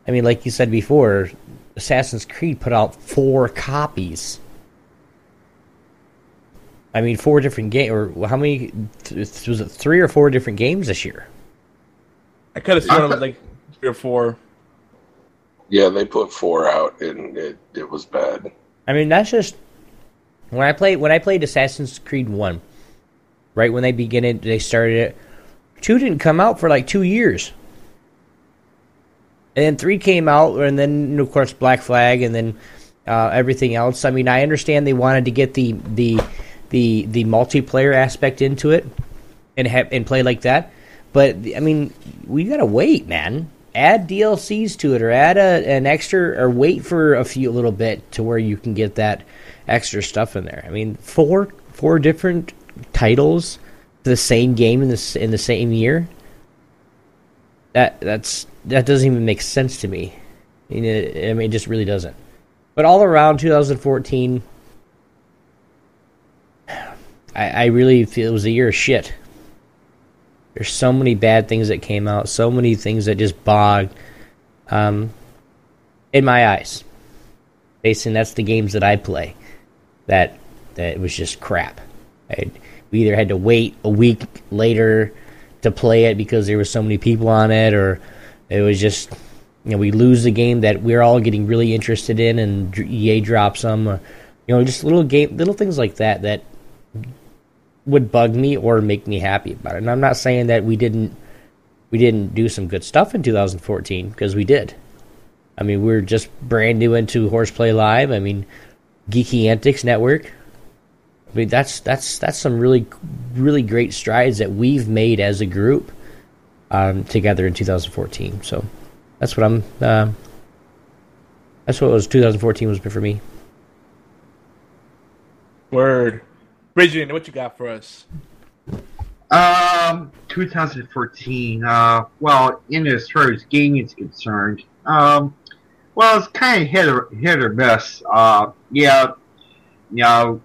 I mean, like you said before, Assassin's Creed put out four copies. I mean, four different games, or how many? Th- was it three or four different games this year? I could have sworn it was like three or four. Yeah, they put four out, and it, it was bad. I mean, that's just when I played when I played Assassin's Creed One, right when they began it, they started it. Two didn't come out for like two years. and then three came out, and then of course Black Flag, and then uh, everything else. I mean, I understand they wanted to get the the the the multiplayer aspect into it and have and play like that, but I mean, we gotta wait, man. Add DLCs to it, or add a, an extra, or wait for a few little bit to where you can get that extra stuff in there. I mean, four four different titles, the same game in the in the same year. That that's that doesn't even make sense to me. I mean, it, I mean, it just really doesn't. But all around 2014, (sighs) I, I really feel it was a year of shit. There's so many bad things that came out, so many things that just bogged. Um, in my eyes, basically, that's the games that I play. That that was just crap. I, we either had to wait a week later to play it because there were so many people on it, or it was just you know we lose the game that we're all getting really interested in, and EA drops them. Or, you know, just little game, little things like that that would bug me or make me happy about it. And I'm not saying that we didn't we didn't do some good stuff in 2014 because we did. I mean, we are just brand new into Horseplay Live. I mean, Geeky Antics Network. I mean, that's that's that's some really really great strides that we've made as a group um, together in 2014. So that's what I'm. Uh, that's what was 2014 was for me. Word. Bridget, what you got for us? Um, 2014. Uh, well, in as far as gaming is concerned, um, well, it's kind of hit or hit or miss. Uh, yeah, you know,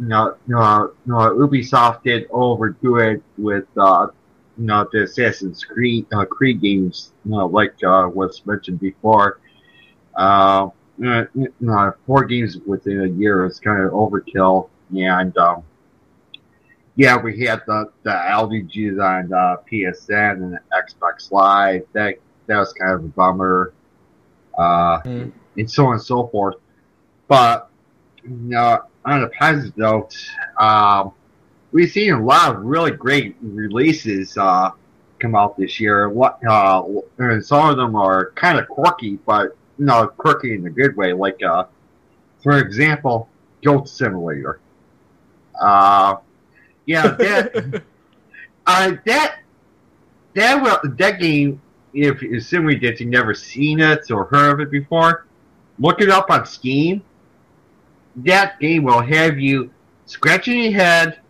no, no, no. Ubisoft did overdo it with, uh, you know, the Assassin's Creed, uh, Creed games, you know, like uh, was mentioned before. Uh, you know, four games within a year is kind of overkill and um, yeah, we had the the LDGs on uh, PSN and Xbox Live. That that was kind of a bummer, uh, mm. and so on and so forth. But you know, on a positive note, um, we've seen a lot of really great releases uh, come out this year. What uh, and some of them are kind of quirky, but you know, quirky in a good way. Like, uh, for example, Goat Simulator. Uh, yeah, (laughs) that, uh, that, that, will, that game, if assuming that you've never seen it or heard of it before, look it up on Steam. That game will have you scratching your head,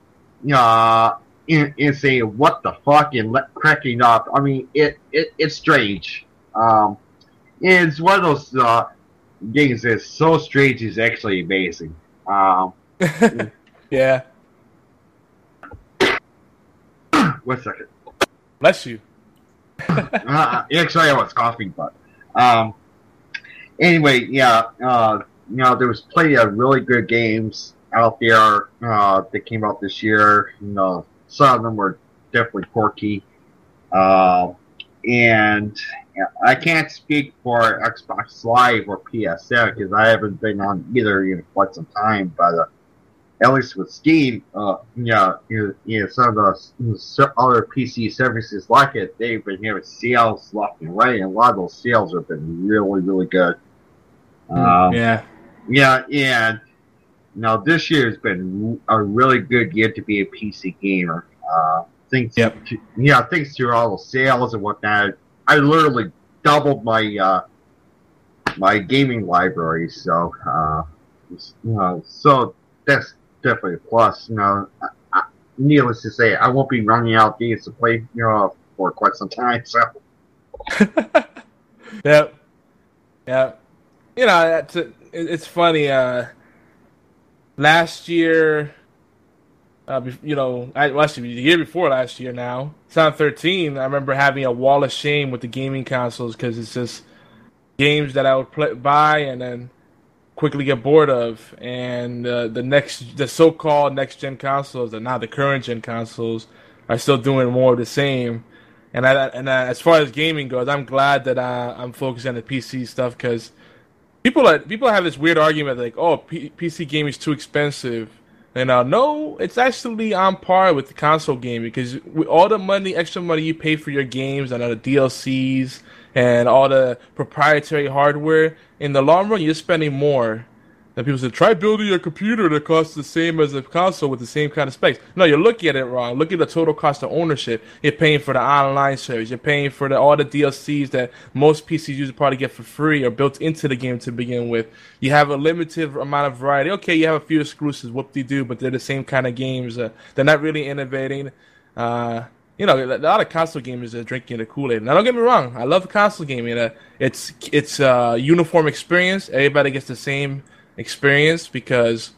uh, and, and saying, what the fuck, and let, cracking up. I mean, it, it it's strange. Um, it's one of those, uh, games that's so strange is actually amazing. Um, (laughs) Yeah. One second. Bless you. (laughs) uh, actually, I was coughing, but um, anyway, yeah. Uh, you know, there was plenty of really good games out there uh, that came out this year. You know, some of them were definitely quirky. Uh, and I can't speak for Xbox Live or PSN because I haven't been on either in quite some time. But uh, at least with Steam, uh, yeah, you, you know, some of the other PC services like it, they've been having sales left and right, and a lot of those sales have been really, really good. Hmm, um, yeah, yeah, and now this year has been a really good year to be a PC gamer. Uh, thanks, yep. to, yeah, thanks to all the sales and whatnot. I literally doubled my uh, my gaming library, so uh, you know, so that's definitely a plus. You know, I, I, needless to say, I won't be running out games to play, you know, for quite some time. So. (laughs) yep. Yeah. You know, it's, it's funny. Uh, last year, uh, you know, I, well, actually, the year before last year now, 2013, I remember having a wall of shame with the gaming consoles because it's just games that I would play, buy and then quickly get bored of, and uh, the next, the so-called next-gen consoles, and now the current-gen consoles, are still doing more of the same. And I, and I, as far as gaming goes, I'm glad that I, I'm focusing on the PC stuff because people are, people have this weird argument like, oh, P- PC gaming is too expensive. And uh, no, it's actually on par with the console game because with all the money, extra money you pay for your games and the DLCs and all the proprietary hardware, in the long run, you're spending more. And people say, try building a computer that costs the same as a console with the same kind of specs. No, you're looking at it wrong. Look at the total cost of ownership. You're paying for the online service. You're paying for the, all the DLCs that most PC users probably get for free or built into the game to begin with. You have a limited amount of variety. Okay, you have a few exclusives, whoop-de-doo, but they're the same kind of games. Uh, they're not really innovating. Uh, you know, a lot of console gamers are drinking the Kool Aid. Now, don't get me wrong, I love console gaming. Uh, it's it's a uniform experience. Everybody gets the same experience because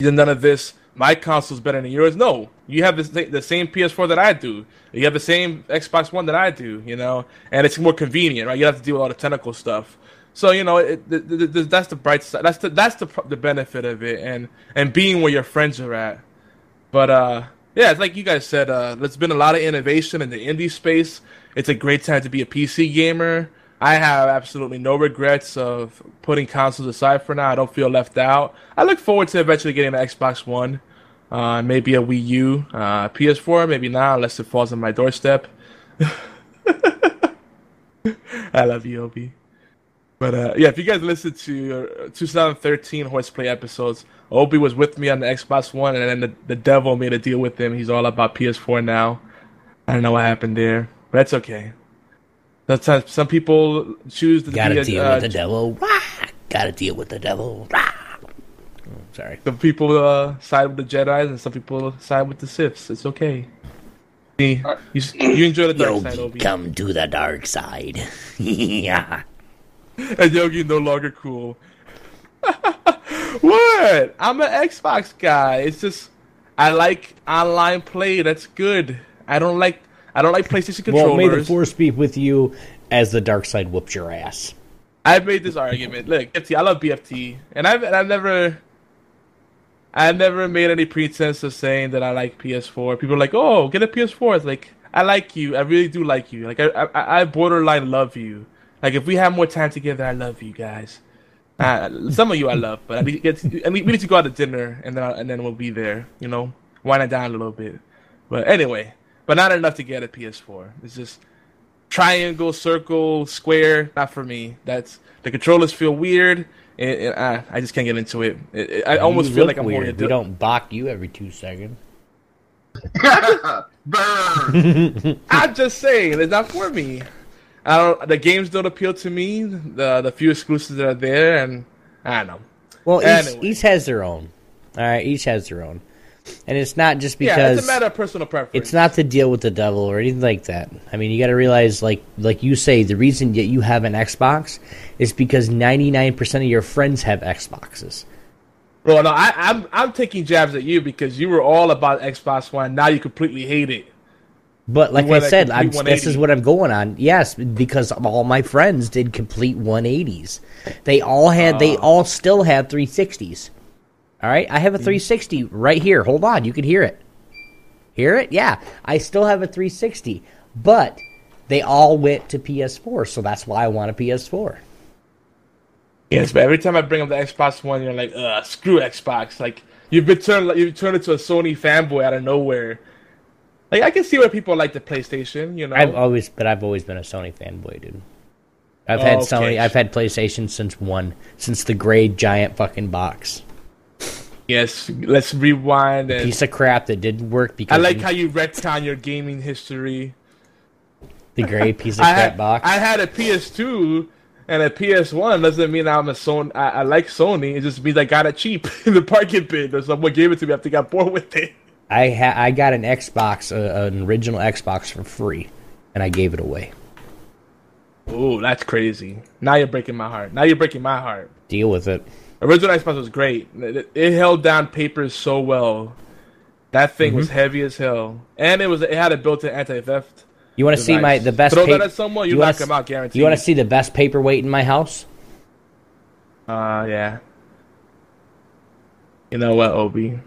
none of this. My console's better than yours. No, you have the the same PS4 that I do. You have the same Xbox One that I do. You know, and it's more convenient, right? You have to deal with all the technical stuff. So you know, it, the, the, the, that's the bright side. That's the that's the the benefit of it, and and being where your friends are at. But uh, yeah, it's like you guys said. Uh, there's been a lot of innovation in the indie space. It's a great time to be a PC gamer. I have absolutely no regrets of putting consoles aside for now. I don't feel left out. I look forward to eventually getting an Xbox One, uh, maybe a Wii U, uh, PS4, maybe not, unless it falls on my doorstep. (laughs) I love you, Obi. But uh, yeah, if you guys listen to uh, 2013 Horseplay episodes, Obi was with me on the Xbox One, and then the, the devil made a deal with him. He's all about PS4 now. I don't know what happened there, but that's okay. Sometimes some people choose to Gotta be a, deal uh, with the devil. Rah! Gotta deal with the devil. Rah! Oh, sorry. Some people uh, side with the Jedi's, and some people side with the Siths. It's okay. You, you enjoy the dark side, Obi. come to the dark side. (laughs) yeah. And Yogi no longer cool. (laughs) what? I'm an Xbox guy. It's just I like online play. That's good. I don't like I don't like PlayStation controllers. Well, may the force be with you as the dark side whoops your ass. I've made this argument. Look, BFT, I love BFT, and I've and I've never, I've never made any pretense of saying that I like PS4. People are like, "Oh, get a PS4." It's like I like you. I really do like you. Like I, I, I borderline love you. Like if we have more time together, I love you guys. Uh, some of you I love, but I need to get. To, I mean, we need to go out to dinner, and then I, and then we'll be there. You know, wind it down a little bit. But anyway, but not enough to get a PS4. It's just triangle, circle, square. Not for me. That's the controllers feel weird. And, and I, I just can't get into it. It- it- I almost feel like I'm holding a weird. We don't balk you every two seconds. (laughs) Burn! (laughs) I'm just saying, it's not for me. I don't. The games don't appeal to me. The the few exclusives that are there, and I don't know. Well, each, Anyway. each has their own. All right, each has their own, and it's not just because yeah, it's a matter of personal preference. it's not to deal with the devil or anything like that. I mean, you got to realize, like like you say, the reason that you have an Xbox is because ninety nine percent of your friends have Xboxes. Well, no, I, I'm I'm taking jabs at you because you were all about Xbox One. Now you completely hate it. But like I said, I'm, this is what I'm going on. Yes, because all my friends did complete 180s. They all had. Ah. They all still have 360s. All right, I have Hmm. a 360 right here. Hold on, you can hear it. Hear it? Yeah, I still have a 360, but they all went to PS4, so that's why I want a PS4. Yes, but every time I bring up the Xbox One, you're like, "Ugh, screw Xbox!" Like you've been turned, you've turned into a Sony fanboy out of nowhere. Like I can see where people like the PlayStation. You know, I've always, but I've always been a Sony fanboy, dude. I've had oh, Okay. Sony. I've had PlayStation since one, since the gray giant fucking box. yes. Let's rewind. And Piece of crap that didn't work because I like you- how you retcon your gaming history. the gray piece of (laughs) crap had, box. I had a PS2 and a PS1. Doesn't mean I'm a Sony. I, I like Sony. It just means I got it cheap (laughs) in the parking bin, or someone gave it to me after I got bored with it. I ha- I got an Xbox, uh, an original Xbox for free, and I gave it away. Ooh, that's crazy. Now you're breaking my heart. Now you're breaking my heart. Deal with it. Original Xbox was great. It, it held down papers so well. That thing was Mm-hmm. heavy as hell, and it was it had a built-in anti-theft. You want to see my the best? Throw pa- that at someone, you wanna knock them out, guaranteed. You want to see the best paperweight in my house? Uh, yeah. You know what, Obi?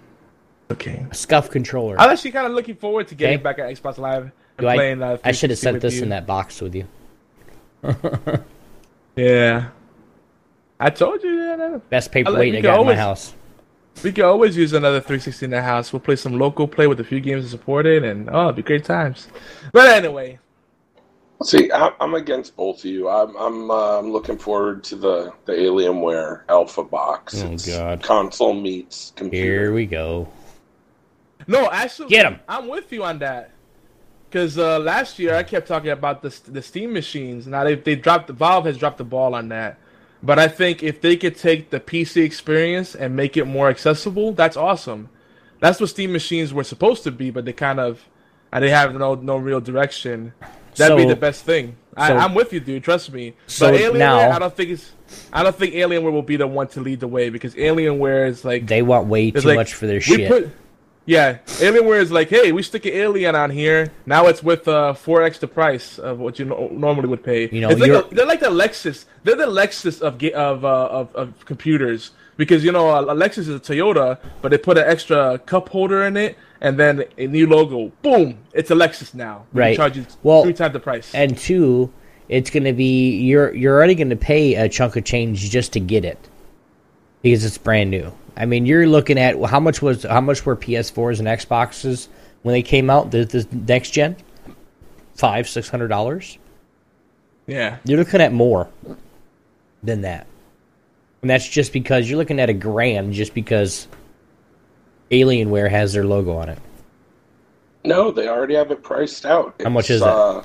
Okay. A SCUF controller. I'm actually kind of looking forward to getting Okay. back at Xbox Live and Do I, playing. Uh, I should have sent this you. in that box with you. (laughs) Yeah. I told you that. Best we paperweight I can got in my house. We could always use another 360 in the house. We'll play some local play with a few games to support it, and oh, it'll be great times. But anyway, See, I- I'm against both of you. I'm I'm, uh, I'm looking forward to the the Alienware Alpha box. Oh, It's God. Console meets computer. Here we go. No, actually, Get 'em. I'm with you on that. Because uh, last year I kept talking about the the Steam machines. Now they they dropped the Valve has dropped the ball on that. But I think if they could take the PC experience and make it more accessible, that's awesome. That's what Steam machines were supposed to be, but they kind of uh, they have no no real direction. That'd be the best thing. I, so- I'm with you, dude. Trust me. So but Alienware, now- I don't think it's. I don't think Alienware will be the one to lead the way because Alienware is like They want way too like, much for their shit. Put, yeah, Alienware is like, hey, we stick an alien on here. Now it's with uh, four x the price of what you no- normally would pay. You know, it's like a, they're like the Lexus. They're the Lexus of ga- of, uh, of of computers because you know a Lexus is a Toyota, but they put an extra cup holder in it and then a new logo. Boom! It's a Lexus now. We Right. Charge you Well, three times the price. and two, it's going to be you're you're already going to pay a chunk of change just to get it because it's brand new. I mean, you're looking at how much was how much were PS4s and Xboxes when they came out the, the next gen? Five six hundred dollars. yeah. You're looking at more than that, and that's just because you're looking at a grand just because Alienware has their logo on it. No, they already have it priced out. How much It's, is that? Uh,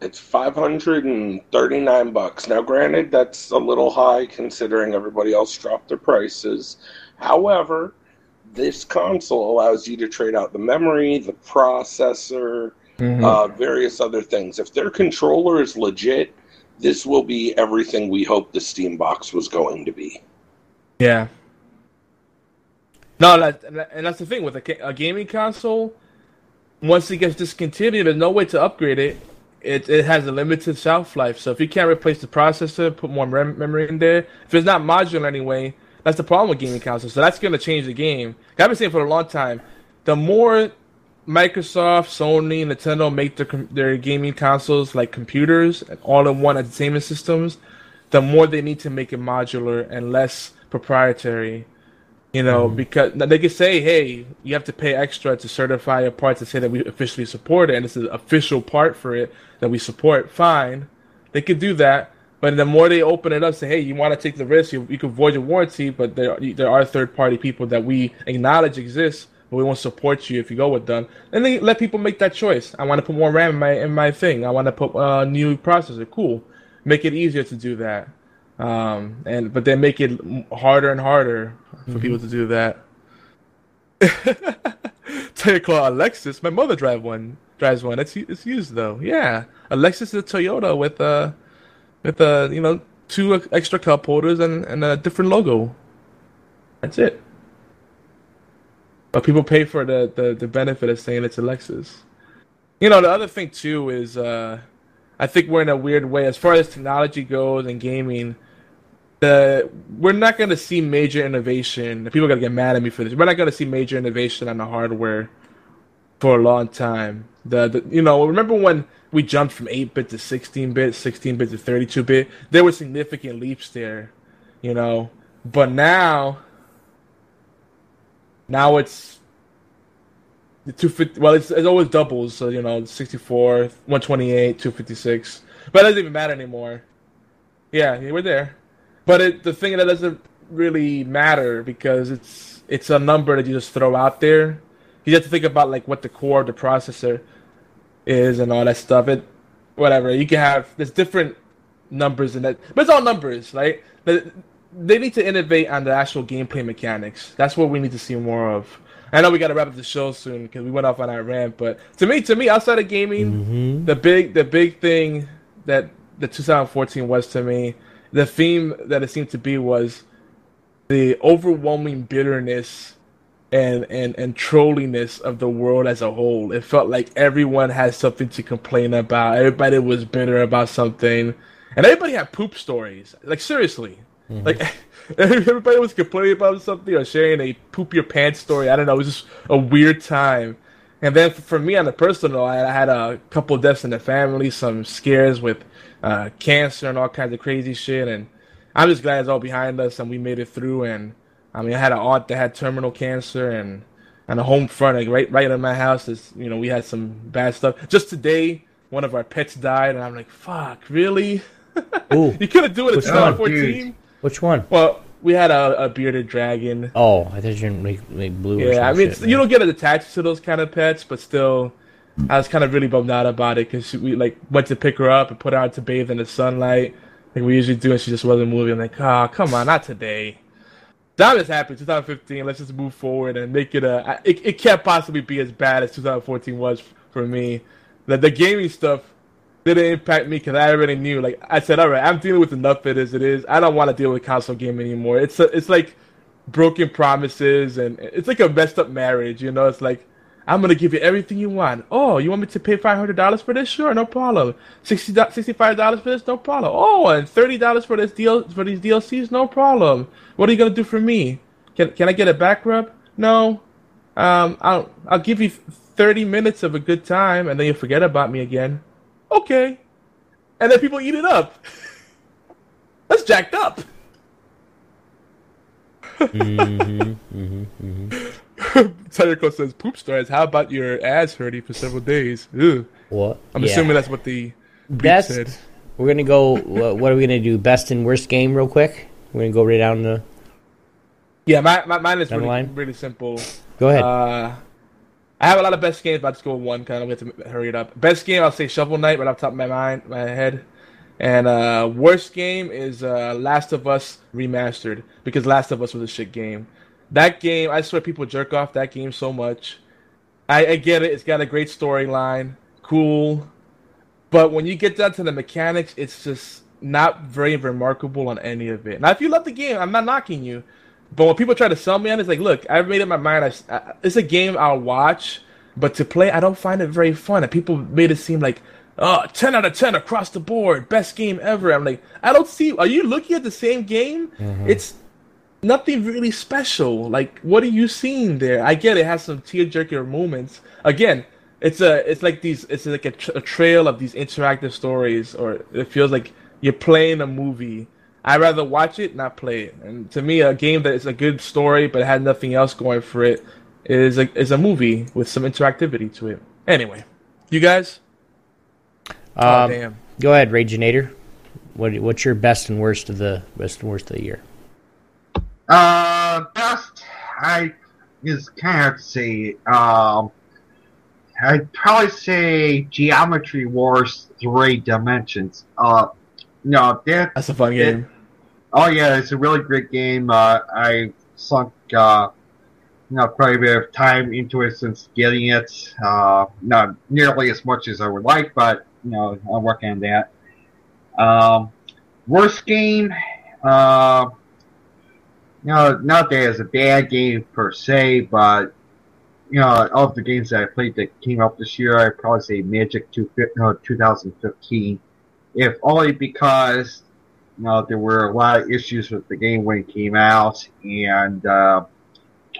it's five hundred and thirty nine bucks. Now, granted, that's a little high considering everybody else dropped their prices. However, this console allows you to trade out the memory, the processor, Mm-hmm. uh, various other things. If their controller is legit, this will be everything we hoped the Steam box was going to be. Yeah. No, that, and that's the thing with a, a gaming console. Once it gets discontinued, there's no way to upgrade it. It it has a limited shelf life. So if you can't replace the processor, put more mem- memory in there. If it's not modular anyway, that's the problem with gaming consoles. So that's going to change the game. I've been saying for a long time. The more Microsoft, Sony, Nintendo make their their gaming consoles like computers, and all in one entertainment systems, the more they need to make it modular and less proprietary. You know, mm-hmm. because they can say, "Hey, you have to pay extra to certify a part to say that we officially support it, and it's an official part for it that we support." Fine, they could do that, but the more they open it up, say, "Hey, you want to take the risk? You, you can void your warranty, but there there are third party people that we acknowledge exist, but we won't support you if you go with them." And then let people make that choice. I want to put more RAM in my in my thing. I want to put a uh, new processor. Cool, make it easier to do that um, and but then make it harder and harder for people to do that. (laughs) Call a Lexus. My mother drive one. Drives one. It's it's used though. Yeah, Alexis is a Toyota with uh with uh you know two extra cup holders and and a different logo. That's it. But people pay for the the, the benefit of saying it's a Lexus. You know the other thing too is uh I think we're in a weird way as far as technology goes and gaming. The we're not going to see major innovation. People are going to get mad at me for this. We're not going to see major innovation on the hardware for a long time. The, the you know remember when we jumped from 8-bit to 16-bit, 16-bit to 32-bit? There were significant leaps there, you know. But now, now it's the 250 well it's, it's always doubles so you know 64 128 256 but it doesn't even matter anymore yeah we're there but it, the thing that doesn't really matter because it's it's a number that you just throw out there you have to think about like what the core of the processor is and all that stuff it whatever. You can have there's different numbers in that but it's all numbers right? But they need to innovate on the actual gameplay mechanics. That's what we need to see more of. I know we got to wrap up the show soon because we went off on our rant. But to me, to me, outside of gaming, mm-hmm. the big, the big thing that the 2014 was to me, the theme that it seemed to be was the overwhelming bitterness and and and trolliness of the world as a whole. It felt like everyone had something to complain about. Everybody was bitter about something, and everybody had poop stories. Like seriously, like (laughs) everybody was complaining about something or sharing a poop your pants story. I don't know. It was just a weird time. And then for me on the personal, I had a couple deaths in the family, some scares with uh, cancer and all kinds of crazy shit. And I'm just glad it's all behind us and we made it through. And I mean, I had an aunt that had terminal cancer and on the home front, like right right in my house, is you know we had some bad stuff. Just today, one of our pets died, and I'm like, fuck, really? (laughs) Ooh, You couldn't do it one? 2014. which one? Well, we had a, a bearded dragon. Oh, I thought you didn't make, make blue. or Yeah, I mean, shit, you don't get attached to those kind of pets, but still, I was kind of really bummed out about it because we like went to pick her up and put her out to bathe in the sunlight, like we usually do, and she just wasn't moving. I'm like, oh, come on, not today. That just happened. 2015. Let's just move forward and make it a. It, it can't possibly be as bad as 2014 was for me. The the gaming stuff didn't impact me because I already knew. Like I said, all right, I'm dealing with enough of it as it is. I don't want to deal with console game anymore. It's a, it's like broken promises and it's like a messed up marriage. You know, it's like I'm gonna give you everything you want. Oh, you want me to pay five hundred dollars for this? Sure, no problem. Sixty sixty-five dollars for this? No problem. Oh, and thirty dollars for this deal for these DLCs? No problem. What are you gonna do for me? Can can I get a back rub? No. Um, I'll I'll give you thirty minutes of a good time, and then you forget about me again. Okay. And then people eat it up. (laughs) That's jacked up. Mm-hmm, mm-hmm, mm-hmm. (laughs) Tyrico says, "Poop stars. How about your ass hurting for several days?" Ugh. What? I'm Yeah. assuming that's what the Best. said. We're gonna go. What, are we gonna do? Best and worst game, real quick. We're gonna go right down the. Yeah, my, my mine is really, line? really simple. Go ahead. Uh, I have a lot of best games, but I'll just go with one. Kind of, we have to hurry it up. Best game, I'll say Shovel Knight, right off the top of my mind, my head. And uh, worst game is uh, Last of Us remastered because Last of Us was a shit game. That game, I swear, people jerk off that game so much. I, I get it; it's got a great storyline, cool, but when you get down to the mechanics, it's just not very remarkable on any of it. Now, if you love the game, I'm not knocking you. But when people try to sell me on it, it's like, look, I've made up my mind. I, I, it's a game I'll watch, but to play, I don't find it very fun. And people made it seem like, oh, 10 out of 10 across the board, best game ever. I'm like, I don't see. Are you looking at the same game? Mm-hmm. It's nothing really special. Like, what are you seeing there? I get it has some tearjerker moments. Again, it's a, it's like these, it's like a, tr- a trail of these interactive stories, or it feels like you're playing a movie. I'd rather watch it, not play it. And to me, a game that is a good story but had nothing else going for it is a is a movie with some interactivity to it. Anyway, you guys. oh Um, damn. Go ahead, Raginator. What what's your best and worst of the best and worst of the year? Uh, best I is kind of hard to say. Um, I'd probably say Geometry Wars Three Dimensions. Uh, no, that That's a fun game. Oh yeah, it's a really great game. Uh, I sunk uh, you know quite a bit of time into it since getting it. Uh, not nearly as much as I would like, but you know I'm working on that. Um, worst game, uh, you know, not that it's a bad game per se, but you know, of the games that I played that came out this year, I'd probably say Magic 2, no, 2015. If only because you know, there were a lot of issues with the game when it came out, and uh,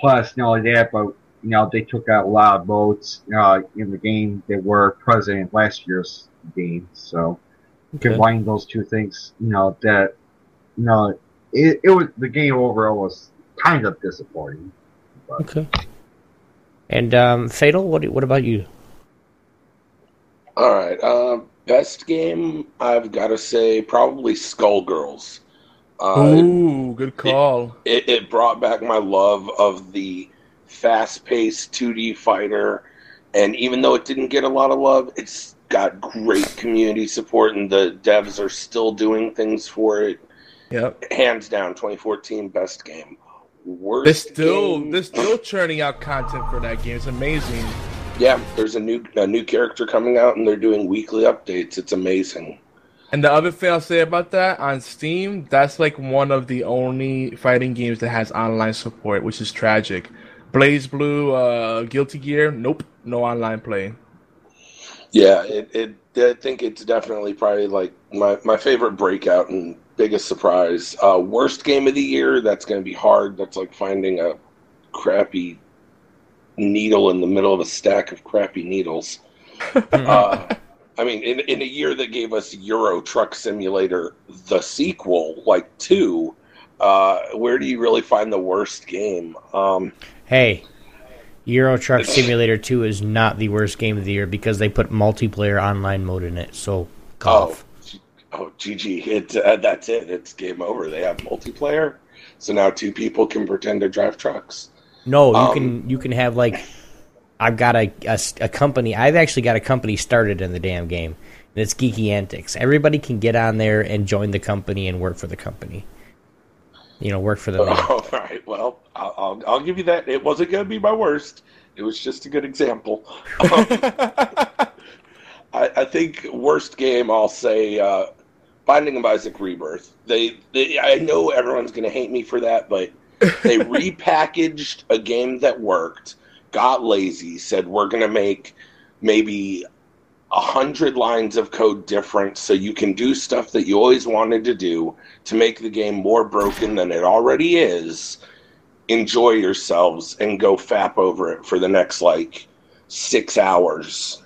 plus, not only that, but you know, they took out a lot of modes uh, in the game that were present in last year's game. So, Okay. combining those two things, you know, that you know, it, it was the game overall was kind of disappointing. Okay. And um, Fatal, what what about you? All right. Uh, best game, I've got to say, probably Skullgirls. Uh, Ooh, good call. it, it brought back my love of the fast-paced 2D fighter, and even though it didn't get a lot of love, it's got great community support, and the devs are still doing things for it. Yep. Hands down, 2014 best game. Worst They're still game- they're still churning out content for that game. It's amazing. yeah. There's a new a new character coming out, and they're doing weekly updates. It's amazing. And the other thing I'll say about that on Steam, that's like one of the only fighting games that has online support, which is tragic. BlazBlue, uh, Guilty Gear, nope, no online play. Yeah, it, it I think it's definitely probably like my, my favorite breakout and biggest surprise. Uh, worst game of the year, that's going to be hard. That's like finding a crappy needle in the middle of a stack of crappy needles. (laughs) uh, I mean, in, in a year that gave us Euro Truck Simulator, the sequel, like two, uh, where do you really find the worst game? Um, Hey, Euro Truck (laughs) Simulator 2 is not the worst game of the year because they put multiplayer online mode in it. So, cough. Oh, oh, GG. It, uh, that's it. It's game over. They have multiplayer. So now two people can pretend to drive trucks. No, you Um, can you can have like I've got a a company. I've actually got a company started in the damn game, and it's Geeky Antics. Everybody can get on there and join the company and work for the company. You know, work for the (laughs) man. All right. Well, I'll, I'll, I'll give you that. It wasn't going to be my worst. It was just a good example. (laughs) Um, I, I think worst game. I'll say uh, Binding of Isaac Rebirth. They, they I know everyone's going to hate me for that, but they (laughs) repackaged a game that worked, got lazy, said we're going to make maybe a hundred lines of code different so you can do stuff that you always wanted to do to make the game more broken than it already is enjoy yourselves and go fap over it for the next like six hours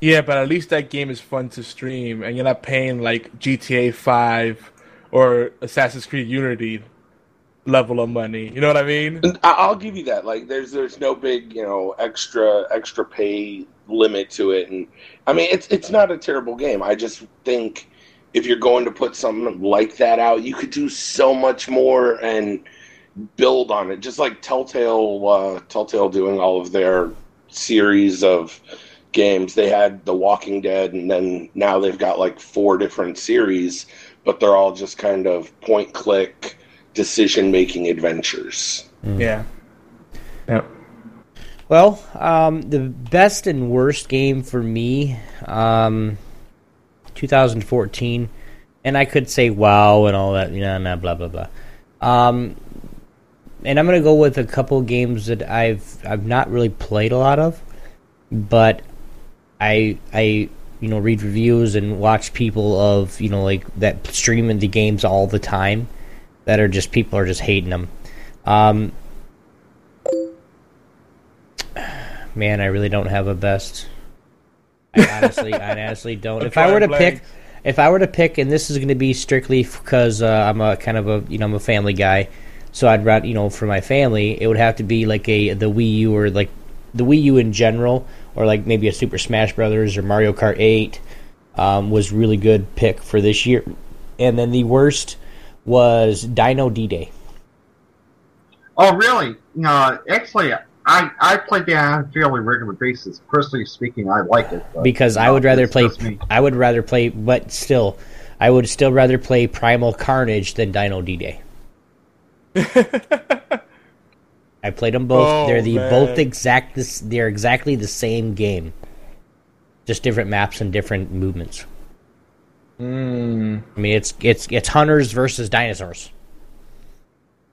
Yeah, but at least that game is fun to stream, and you're not paying like GTA Five or Assassin's Creed Unity level of money. You know what I mean? I'll give you that. Like, there's there's no big you know extra extra pay limit to it, and I mean it's it's not a terrible game. I just think if you're going to put something like that out, you could do so much more and build on it. Just like Telltale, uh, Telltale doing all of their series of games. They had The Walking Dead, and then now they've got like four different series, but they're all just kind of point click decision making adventures. Yeah. Yeah. Well, um, the best and worst game for me, um, 2014, and I could say WoW and all that, you know, nah, blah blah blah. Um, and I'm gonna go with a couple games that I've I've not really played a lot of, but I I you know read reviews and watch people of you know like that streaming the games all the time, that are just people are just hating them. Um, man, I really don't have a best. I honestly, I honestly don't. (laughs) If I were to pick, if I were to pick, and this is going to be strictly because uh, I'm a kind of a you know I'm a family guy, so I'd rather you know for my family it would have to be like a the Wii U or like the Wii U in general, or like maybe a Super Smash Brothers or Mario Kart Eight um, was really good pick for this year, and then the worst was Dino D Day. Oh, really? No, actually, I I play that on a fairly regular basis. Personally speaking, I like it. but, because you I know, would rather play. I would rather play, but still, I would still rather play Primal Carnage than Dino D Day. (laughs) I played them both. Oh, they're the man. both exact. This they're exactly the same game, just different maps and different movements. Mm. I mean, it's it's it's hunters versus dinosaurs.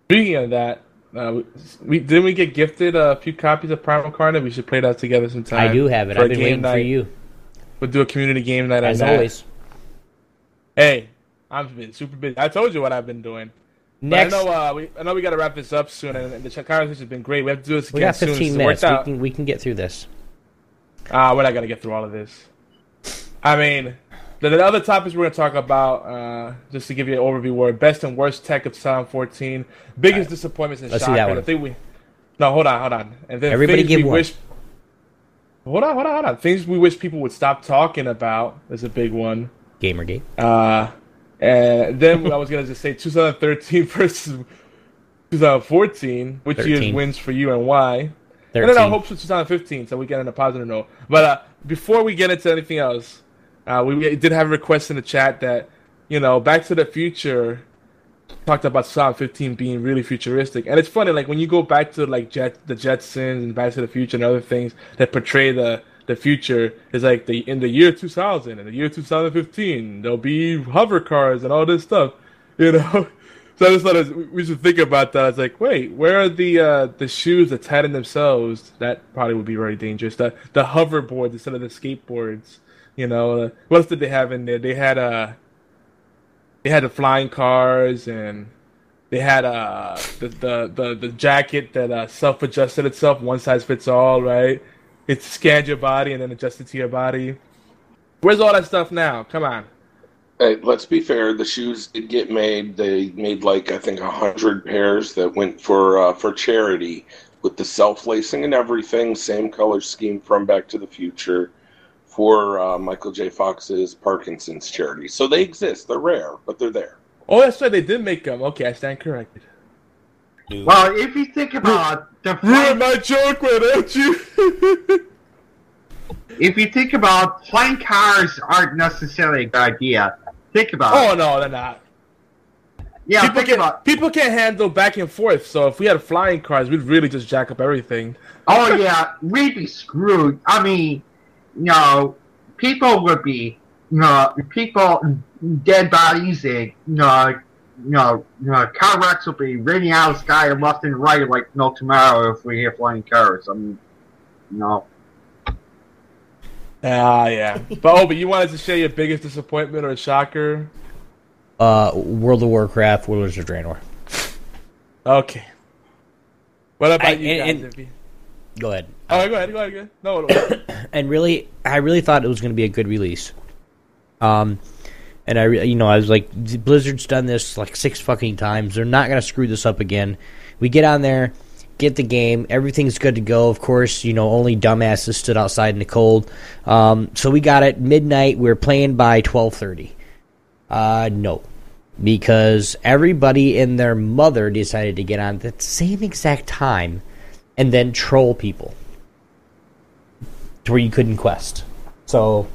Speaking of that, uh, we didn't we get gifted a few copies of Primal Carnage? We should play that together sometime. I do have it. I've been waiting for you, We'll do a community game night as always. Hey, I've been super busy. I told you what I've been doing. Next, I know uh, we I know we got to wrap this up soon, and, and the conversation has been great. We have to do this we got 15 since it minutes. worked We can we can get through this. Ah, we're not gonna get through all of this. I mean, the, the other topics we're gonna talk about, uh, just to give you an overview, were best and worst tech of 2014, biggest disappointments and Let's see shock. that and one. I think we. No, hold on, hold on. And then Everybody give we one. wish. Hold on, hold on, hold on. Things we wish people would stop talking about is a big one. Gamergate. Uh, and then I was gonna just say 2013 (laughs) versus 2014, which year's 13. wins for you and why. And then 13. our hopes for 2015, so we get on a positive note. But uh, before we get into anything else, uh, we, we did have a request in the chat that, you know, Back to the Future talked about 2015 being really futuristic. And it's funny, like, when you go back to, like, Jet, the Jetsons and Back to the Future and other things that portray the, the future, is like, the in the year 2000 and the year 2015, there'll be hover cars and all this stuff, you know? (laughs) So I just thought we should think about that. it's like, wait, where are the uh, the shoes that tighten themselves? That probably would be very dangerous. The the hoverboards instead of the skateboards. You know, uh, what else did they have in there? They had uh, they had the flying cars and they had uh the the the, the jacket that uh, self adjusted itself, one size fits all, right? It scanned your body and then adjusted to your body. Where's all that stuff now? Come on. Hey, let's be fair. The shoes did get made. They made like I think a hundred pairs that went for uh, for charity, with the self lacing and everything, same color scheme from Back to the Future for uh, Michael J. Fox's Parkinson's charity. So they exist. They're rare, but they're there. Oh, that's right. They did make them. Okay, I stand corrected. Well, if you think about the Ruin my joke, why don't you? (laughs) if you think about flying cars aren't necessarily a good idea. Think about oh it. no, they're not. Yeah, people think can about. people can't handle back and forth. So if we had flying cars, we'd really just jack up everything. Oh yeah, we'd be screwed. I mean, you know, people would be, you know, people dead bodies and you know, you know, you know, car wrecks would be raining out of the sky left and right like no tomorrow if we had flying cars. I mean, you know. Ah, yeah. (laughs) but oh, but you wanted to share your biggest disappointment or shocker? Uh, World of Warcraft, Warlords of Draenor. Okay. What about I- you and- guys? Iffy? Go ahead. Oh, go ahead, go ahead, go ahead. No, no. (coughs) and really, I really thought it was going to be a good release. Um, and I, you know, I was like, Blizzard's done this like six fucking times. They're not to screw this up again. We get on there, get the game, everything's good to go. Of course, you know, only dumbasses stood outside in the cold. Um, so we got it midnight. We are playing by twelve thirty. Uh, no, because everybody and their mother decided to get on at the same exact time, and then troll people to where you couldn't quest. So,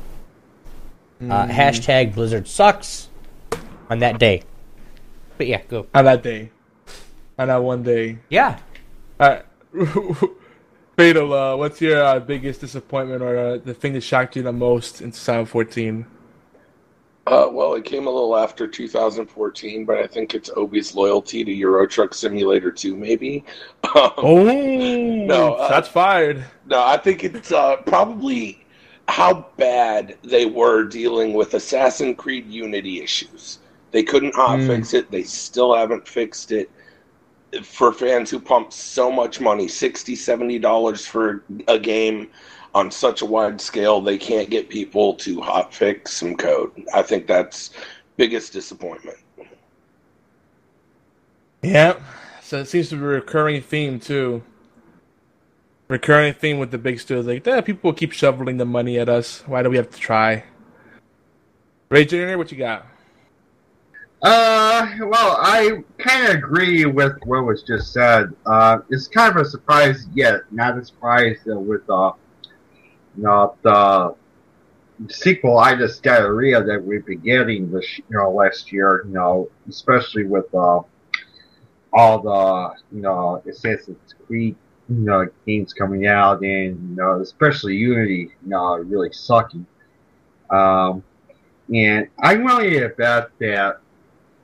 uh, hashtag Blizzard sucks on that day. But yeah, go. On that day. On that one day. Yeah. Alright. (laughs) Fatal, uh, what's your uh, biggest disappointment or uh, the thing that shocked you the most in 2014? Uh, well, it came a little after 2014, but I think it's Obi's loyalty to Euro Truck Simulator 2, maybe. (laughs) Um, Oh, No, uh, that's fired. No, I think it's uh, probably how bad they were dealing with Assassin's Creed Unity issues. They couldn't hot Mm. fix it. They still haven't fixed it. For fans who pump so much money, 60 $70 for a game on such a wide scale, they can't get people to hot fix some code. I think that's biggest disappointment. Yeah. So it seems to be a recurring theme too. Recurring theme with the big studios, like, people keep shoveling the money at us. Why do we have to try? Ray Jr., what you got? Uh, well, I kind of agree with what was just said. Uh, it's kind of a surprise, yet not a surprise uh, with uh, know, the sequel itis diarrhea that we've been getting this, you know, last year. You know, especially with uh, all the you know Assassin's Creed you know games coming out, and you know, especially Unity, you know, really sucking. Um, and I'm willing to bet that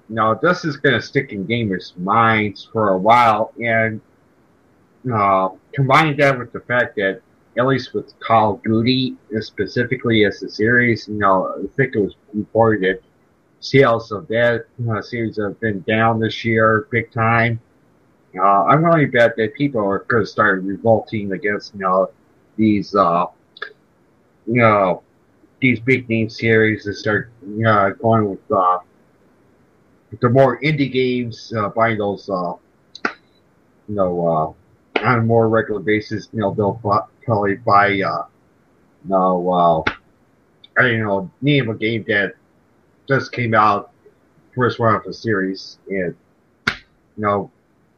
no, this is going to stick in gamers' minds for a while, and uh, combining that with the fact that, at least with Call of Duty, specifically as a series, you know, I think it was reported that sales of that uh, series have been down this year big time. Uh, I'm really bet that people are going to start revolting against, you know, these, uh, you know, these big name series and start, you know, going with, uh, the more indie games, uh, buying those, uh, you know, uh, on a more regular basis, you know, they'll bu- probably buy, uh, you know, uh, I don't know, name a game that just came out, first one of the series, and, you know,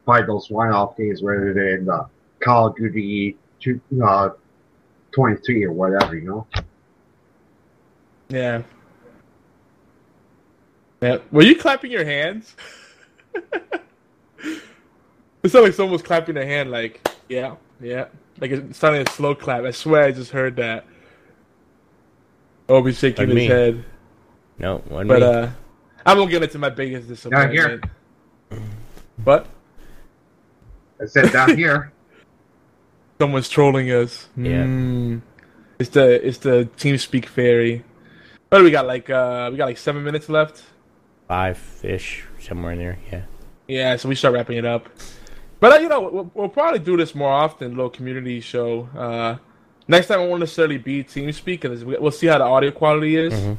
buy those one-off games rather than, uh, Call of Duty, two, uh, 23 or whatever, you know? Yeah. Yeah. Were you clapping your hands? (laughs) it sounded like someone was clapping their hand, like, yeah, yeah. Like it sounded like a slow clap. I swear I just heard that. Obi shaking Like his me. head. No, one But me. uh I won't get into my biggest disappointment. here. But I said down here. (laughs) someone's trolling us. Yeah. Mm. It's the it's the TeamSpeak fairy. What do we got? Like uh we got like seven minutes left. Five ish, somewhere in there. Yeah. Yeah, so we start wrapping it up. But uh, you know, we'll, we'll probably do this more often. Little community show. Uh, next time, it won't necessarily be TeamSpeak because we- we'll see how the audio quality is. Mhm.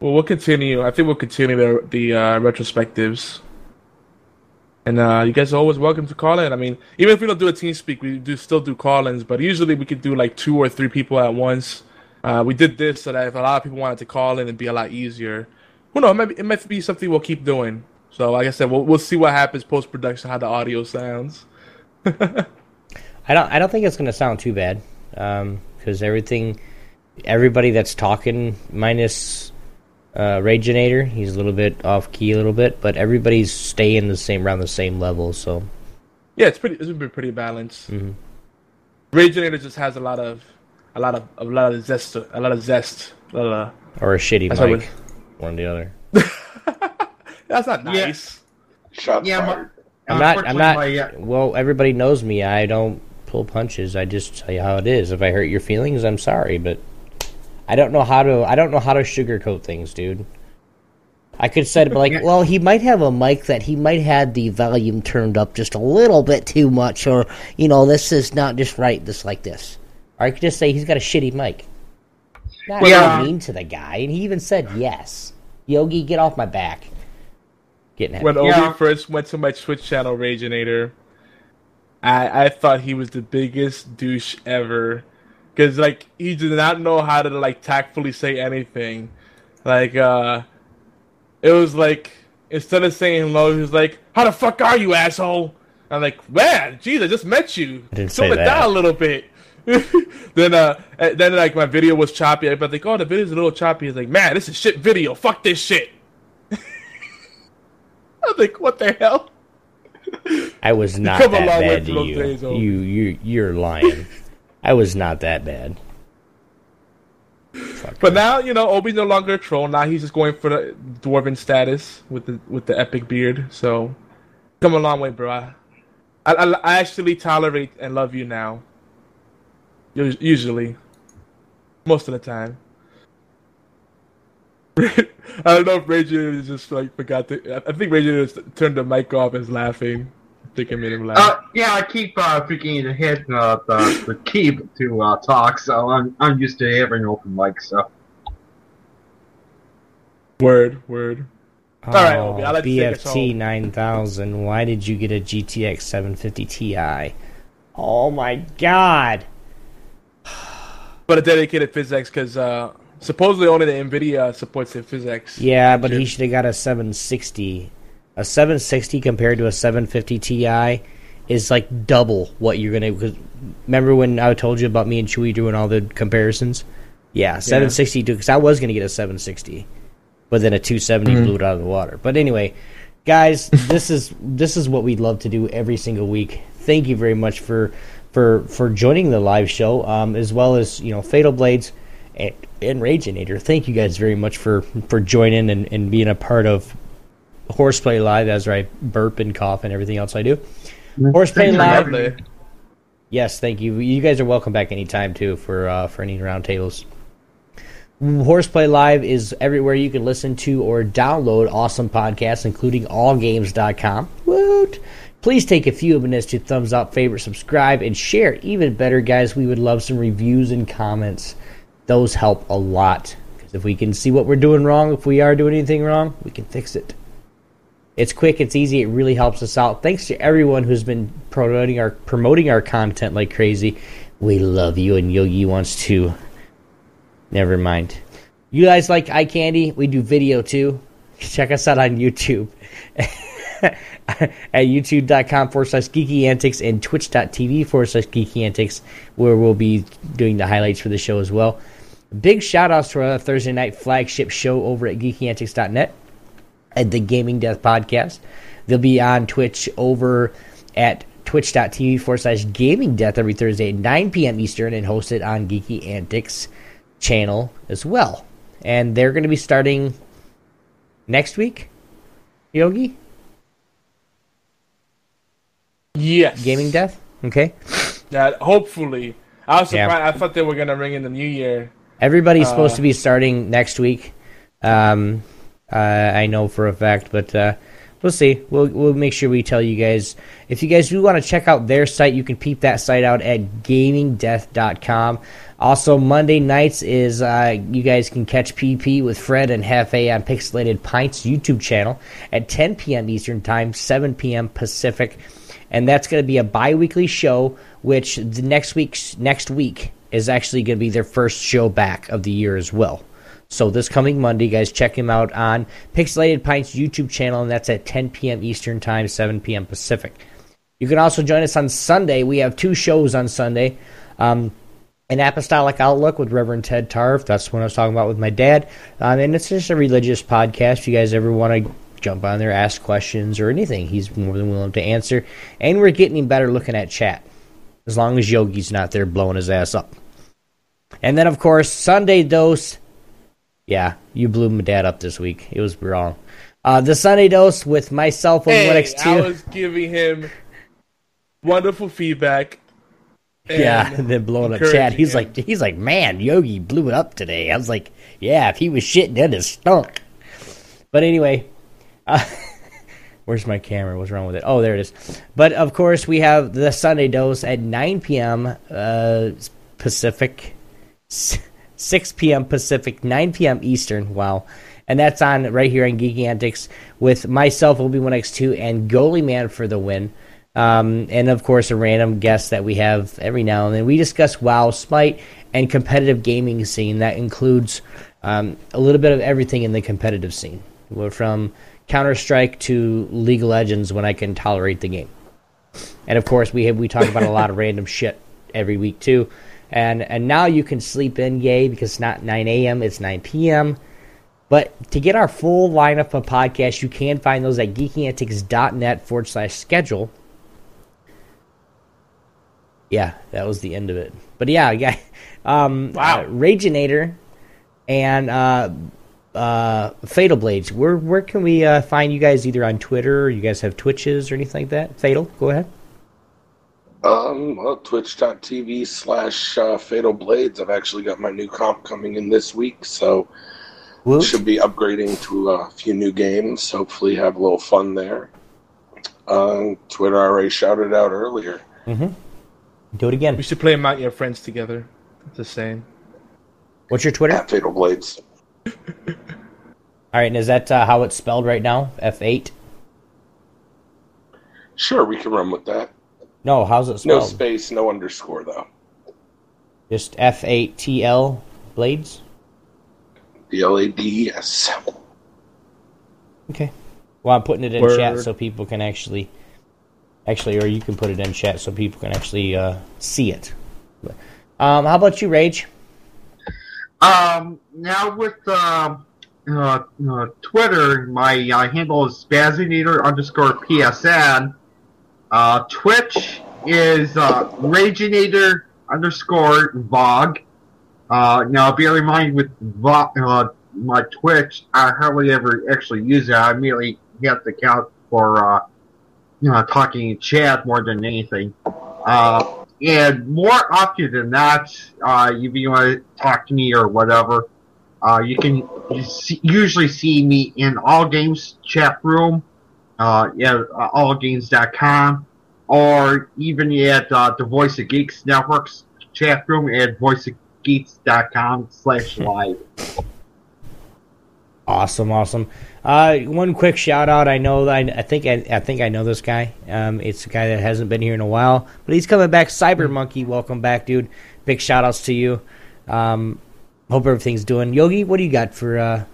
Well, we'll continue. I think we'll continue the the uh, retrospectives. And uh, you guys are always welcome to call in. I mean, even if we don't do a team speak, we do still do call-ins. But usually we could do like two or three people at once. Uh, we did this so that if a lot of people wanted to call in, it'd be a lot easier. Who knows? It might be, it might be something we'll keep doing. So, like I said, we'll we'll see what happens post production, how the audio sounds. (laughs) I don't. I don't think it's going to sound too bad, because everything, everybody that's talking, minus uh, Ragenator, he's a little bit off key, a little bit, but everybody's staying the same around the same level. So Yeah, it's pretty. It's been pretty balanced. Mhm. Ragenator just has a lot of, a lot of, a lot of zest, a lot of zest. A lot of, or a shitty That's mic, we- one or the other. (laughs) that's not Yeah. nice. Shots Yeah, fired. I'm not. I'm not. My, uh, Well, everybody knows me. I don't pull punches. I just tell you how it is. If I hurt your feelings, I'm sorry, but I don't know how to. I don't know how to sugarcoat things, dude. I could say, but like, well, he might have a mic that he might have the volume turned up just a little bit too much, or you know, this is not just right. This like this. Or I could just say he's got a shitty mic. Not Yeah. really mean to the guy, and he even said yes. Yogi, get off my back. Getting When heavy. Obi Yeah. first went to my Twitch channel, Ragenator, I I thought he was the biggest douche ever, because like he did not know how to like tactfully say anything, like uh, it was like instead of saying hello, he was like, "How the fuck are you, asshole?" I'm like, "Man, jeez, I just met you. I didn't say it that. down a little bit." (laughs) then uh, then like my video was choppy. Everybody's like, "Oh, the video's a little choppy." He's like, "Man, this is shit video. Fuck this shit." (laughs) I'm like, "What the hell?" I was not that bad to you. you. You you're lying. (laughs) I was not that bad. But now you know Obi's no longer a troll. Now he's just going for the dwarven status with the with the epic beard. So come a long way, bro. I, I, I actually tolerate and love you now. Usually, most of the time. (laughs) I don't know if Ranger just like forgot to. I I think Ranger just turned the mic off and is laughing. I think I made him laugh. uh, yeah, I keep uh, forgetting to hit uh, the, the key to uh, talk, so I'm, I'm used to having open mic. So word, word. All right, Obi, I'll let you take us BFT nine thousand. Why did you get a GTX seven fifty Ti? Oh my god! But a dedicated PhysX because uh, supposedly only the Nvidia supports the PhysX. Yeah, but he should have got a seven sixty. A seven sixty compared to a seven fifty Ti is like double what you're gonna. Cause remember when I told you about me and Chewy doing all the comparisons? Yeah, seven sixty because I was gonna get a seven sixty, but then a two blew it out of the water. But anyway, guys, (laughs) this is this is what we'd love to do every single week. Thank you very much for for for joining the live show, um, as well as you know Fatal Blades and, and Ragenator. Thank you guys very much for for joining and, and being a part of Horseplay Live as I burp and cough and everything else I do. Horseplay Live. having me. Lovely. Yes, thank you. You guys are welcome back anytime too for uh, for any roundtables. Horseplay Live is everywhere you can listen to or download awesome podcasts, including allgames.com. Woot! Please take a few of minutes to thumbs up, favorite, subscribe, and share. Even better, guys, we would love some reviews and comments. Those help a lot. Because if we can see what we're doing wrong, if we are doing anything wrong, we can fix it. It's quick, it's easy, it really helps us out. Thanks to everyone who's been promoting our promoting our content like crazy. We love you and Yogi wants to. Never mind. You guys like eye candy? We do video too. (laughs) Check us out on YouTube. (laughs) at youtube.com forward slash geeky antics and twitch.tv forward slash geeky antics, where we'll be doing the highlights for the show as well. Big shout outs to our Thursday night flagship show over at geekyantics.net at the Gaming Death Podcast. They'll be on Twitch over at twitch.tv forward slash gaming death every Thursday at 9 p.m. Eastern and hosted on Geeky Antics channel as well. And they're going to be starting next week, Yogi? Yes. Gaming Death? Okay. That hopefully. I was Yeah. surprised. I thought they were gonna ring in the new year. Everybody's supposed Uh, to be starting next week. Um, uh, I know for a fact, but uh, we'll see. We'll we'll make sure we tell you guys. If you guys do want to check out their site, you can peep that site out at gamingdeath.com. Also, Monday nights is uh, you guys can catch PP with Fred and Hefe on Pixelated Pints YouTube channel at 10 p.m. Eastern Time, 7 p.m. Pacific, and that's going to be a bi-weekly show. Which the next week's next week is actually going to be their first show back of the year as well. So this coming Monday, guys, check him out on Pixelated Pints YouTube channel, and that's at 10 p.m. Eastern Time, 7 p.m. Pacific. You can also join us on Sunday. We have two shows on Sunday. Um, an apostolic outlook with Reverend Ted Tarf. That's what I was talking about with my dad. Um, and it's just a religious podcast. If you guys ever want to jump on there, ask questions or anything, he's more than willing to answer. And we're getting better looking at chat, as long as Yogi's not there blowing his ass up. And then, of course, Sunday dose. Yeah, you blew my dad up this week. It was wrong. Uh, the Sunday dose with myself on Hey, X2. I was giving him wonderful feedback. (laughs) Yeah, and then blowing up chat. He's him. like, he's like, man, Yogi blew it up today. I was like, yeah, if he was shitting, it is stunk. But anyway, (laughs) uh, where's my camera? What's wrong with it? Oh, there it is. But of course, we have the Sunday dose at 9 p.m. Uh, Pacific, 6 p.m. Pacific, 9 p.m. Eastern. Wow. And that's on right here on Geeky Antics with myself, Obi-Wan X2, and Goalie Man for the win. Um, and of course, a random guest that we have every now and then. We discuss WoW, Smite, and competitive gaming scene. That includes um, a little bit of everything in the competitive scene. We're from Counter Strike to League of Legends when I can tolerate the game. And of course, we have we talk about a lot of (laughs) random shit every week too. And and now you can sleep in, yay, because it's not 9 a.m. It's 9 p.m. But to get our full lineup of podcasts, you can find those at geekyantics.net forward slash schedule. Yeah, that was the end of it. But yeah, yeah. (laughs) Um, Wow. uh, Raginator and uh, uh, Fatal Blades. Where where can we uh, find you guys? Either on Twitter, or you guys have Twitches or anything like that. Fatal, go ahead. Um, well, twitch.tv slash uh, Fatal Blades. I've actually got my new comp coming in this week, so Whoop. should be upgrading to a few new games. Hopefully, have a little fun there. Uh, Twitter I already shouted out earlier. Do it again. We should play Mount Your Friends together. It's the same. What's your Twitter? At Fatal Blades. All right, and is that uh, how it's spelled right now? F eight. Sure, we can run with that. No, how's it No space, no underscore though. Just F A T L eight T L Blades. B L A D E S. Okay. Well, I'm putting it in Word. chat so people can actually, actually, or you can put it in chat so people can actually uh, see it. Um, how about you, Rage? Um, now with uh, uh, uh, Twitter, my uh, handle is Spazinator underscore PSN. Uh, Twitch is uh, Raginator underscore Vog. Uh, now bear in mind with Vo- uh, my Twitch, I hardly ever actually use it. I merely get the count for uh, you know talking in chat more than anything. Uh, and more often than not, uh, if you want to talk to me or whatever, uh, you can usually see me in All Games chat room, uh, yeah, uh, allgames.com, or even at uh, the Voice of Geeks Networks chat room at voiceofgeeks.com slash (laughs) live. Awesome, awesome. Uh, one quick shout out. I know I, I think I, I think I know this guy. Um, it's a guy that hasn't been here in a while, but he's coming back. Cyber Monkey, welcome back, dude. Big shout outs to you. Um, hope everything's doing. Yogi, what do you got for? Uh,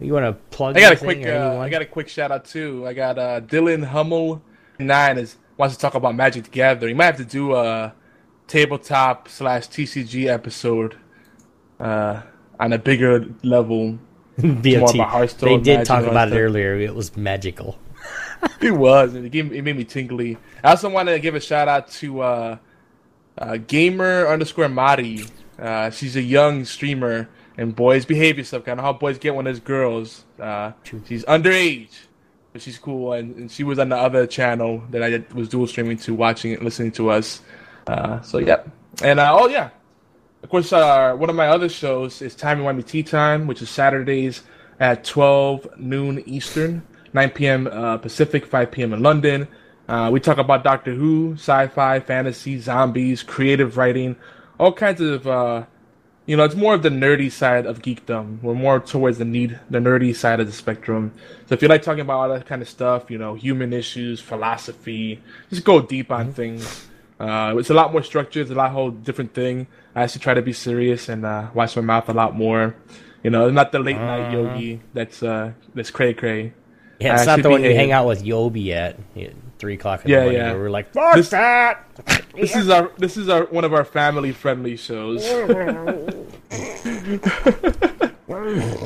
you want to plug? I got a quick. Uh. I got a quick shout out too. I got uh, Dylan Hummel nine is wants to talk about Magic the Gathering. You might have to do a tabletop slash TCG episode uh, on a bigger level. (laughs) BOT. more about Hearthstone, They did talk about it earlier. It was magical. (laughs) It was. and It, gave, it made me tingly. I also wanted to give a shout out to uh, uh, gamer underscore Madi. Uh, she's a young streamer, and boys behave yourself. Kind of how boys get when there's girls. Uh, she's underage, but she's cool, and, and she was on the other channel that I was dual streaming to, watching it, listening to us. Uh, so yeah, and uh, oh yeah, of course, uh, one of my other shows is Time and Wine Me Tea Time, which is Saturdays at 12 noon Eastern, 9 p.m. Uh, Pacific, 5 p.m. in London. Uh, we talk about Doctor Who, sci-fi, fantasy, zombies, creative writing, all kinds of. You know, it's more of the nerdy side of geekdom. We're more towards the need, the nerdy side of the spectrum. So if you like talking about all that kind of stuff, you know, human issues, philosophy, just go deep on things. Uh, it's a lot more structured. It's a lot whole different thing. I actually try to be serious and uh, watch my mouth a lot more. You know, not the late night yogi. That's uh, that's cray cray. Yeah, it's not the actually one you hang out with Yobi at yeah, three o'clock in Yeah, the morning. yeah. Where we're like, fuck This- that. This is our this is our one of our family friendly shows. (laughs) so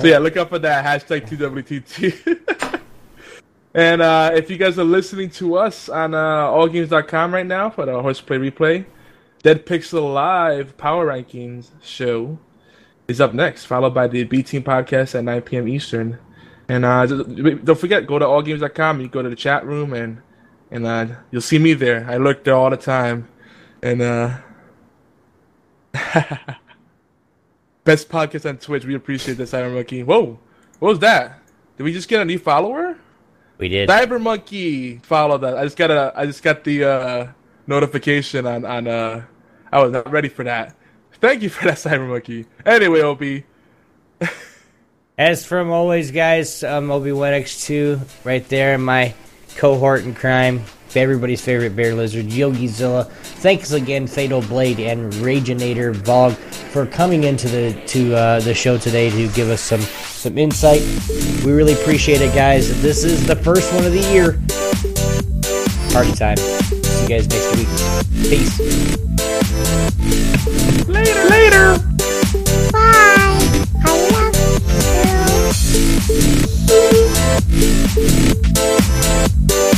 yeah, look up for that hashtag TWTT. (laughs) and uh, if you guys are listening to us on uh, allgames.com right now for the horseplay replay, Dead Pixel Live Power Rankings show is up next, followed by the B Team podcast at 9 p.m. Eastern. And uh, don't forget, go to allgames.com. You go to the chat room and and uh, you'll see me there. I lurk there all the time. And uh (laughs) best podcast on Twitch. We appreciate that, Cyber Monkey. Whoa, what was that? Did we just get a new follower? We did. Cyber Monkey followed that. I just got a I just got the uh notification on on uh I was not ready for that. Thank you for that, Cyber Monkey. Anyway, Obi. (laughs) As from always, guys, um, Obi Wan X2 right there, in my cohort in crime, everybody's favorite bear lizard, Yogizilla. Thanks again, Fatal Blade and Raginator Vog, for coming into the to uh, the show today to give us some some insight. We really appreciate it, guys. This is the first one of the year. Party time. See you guys next week. Peace. Later. Later. Bye. I love you.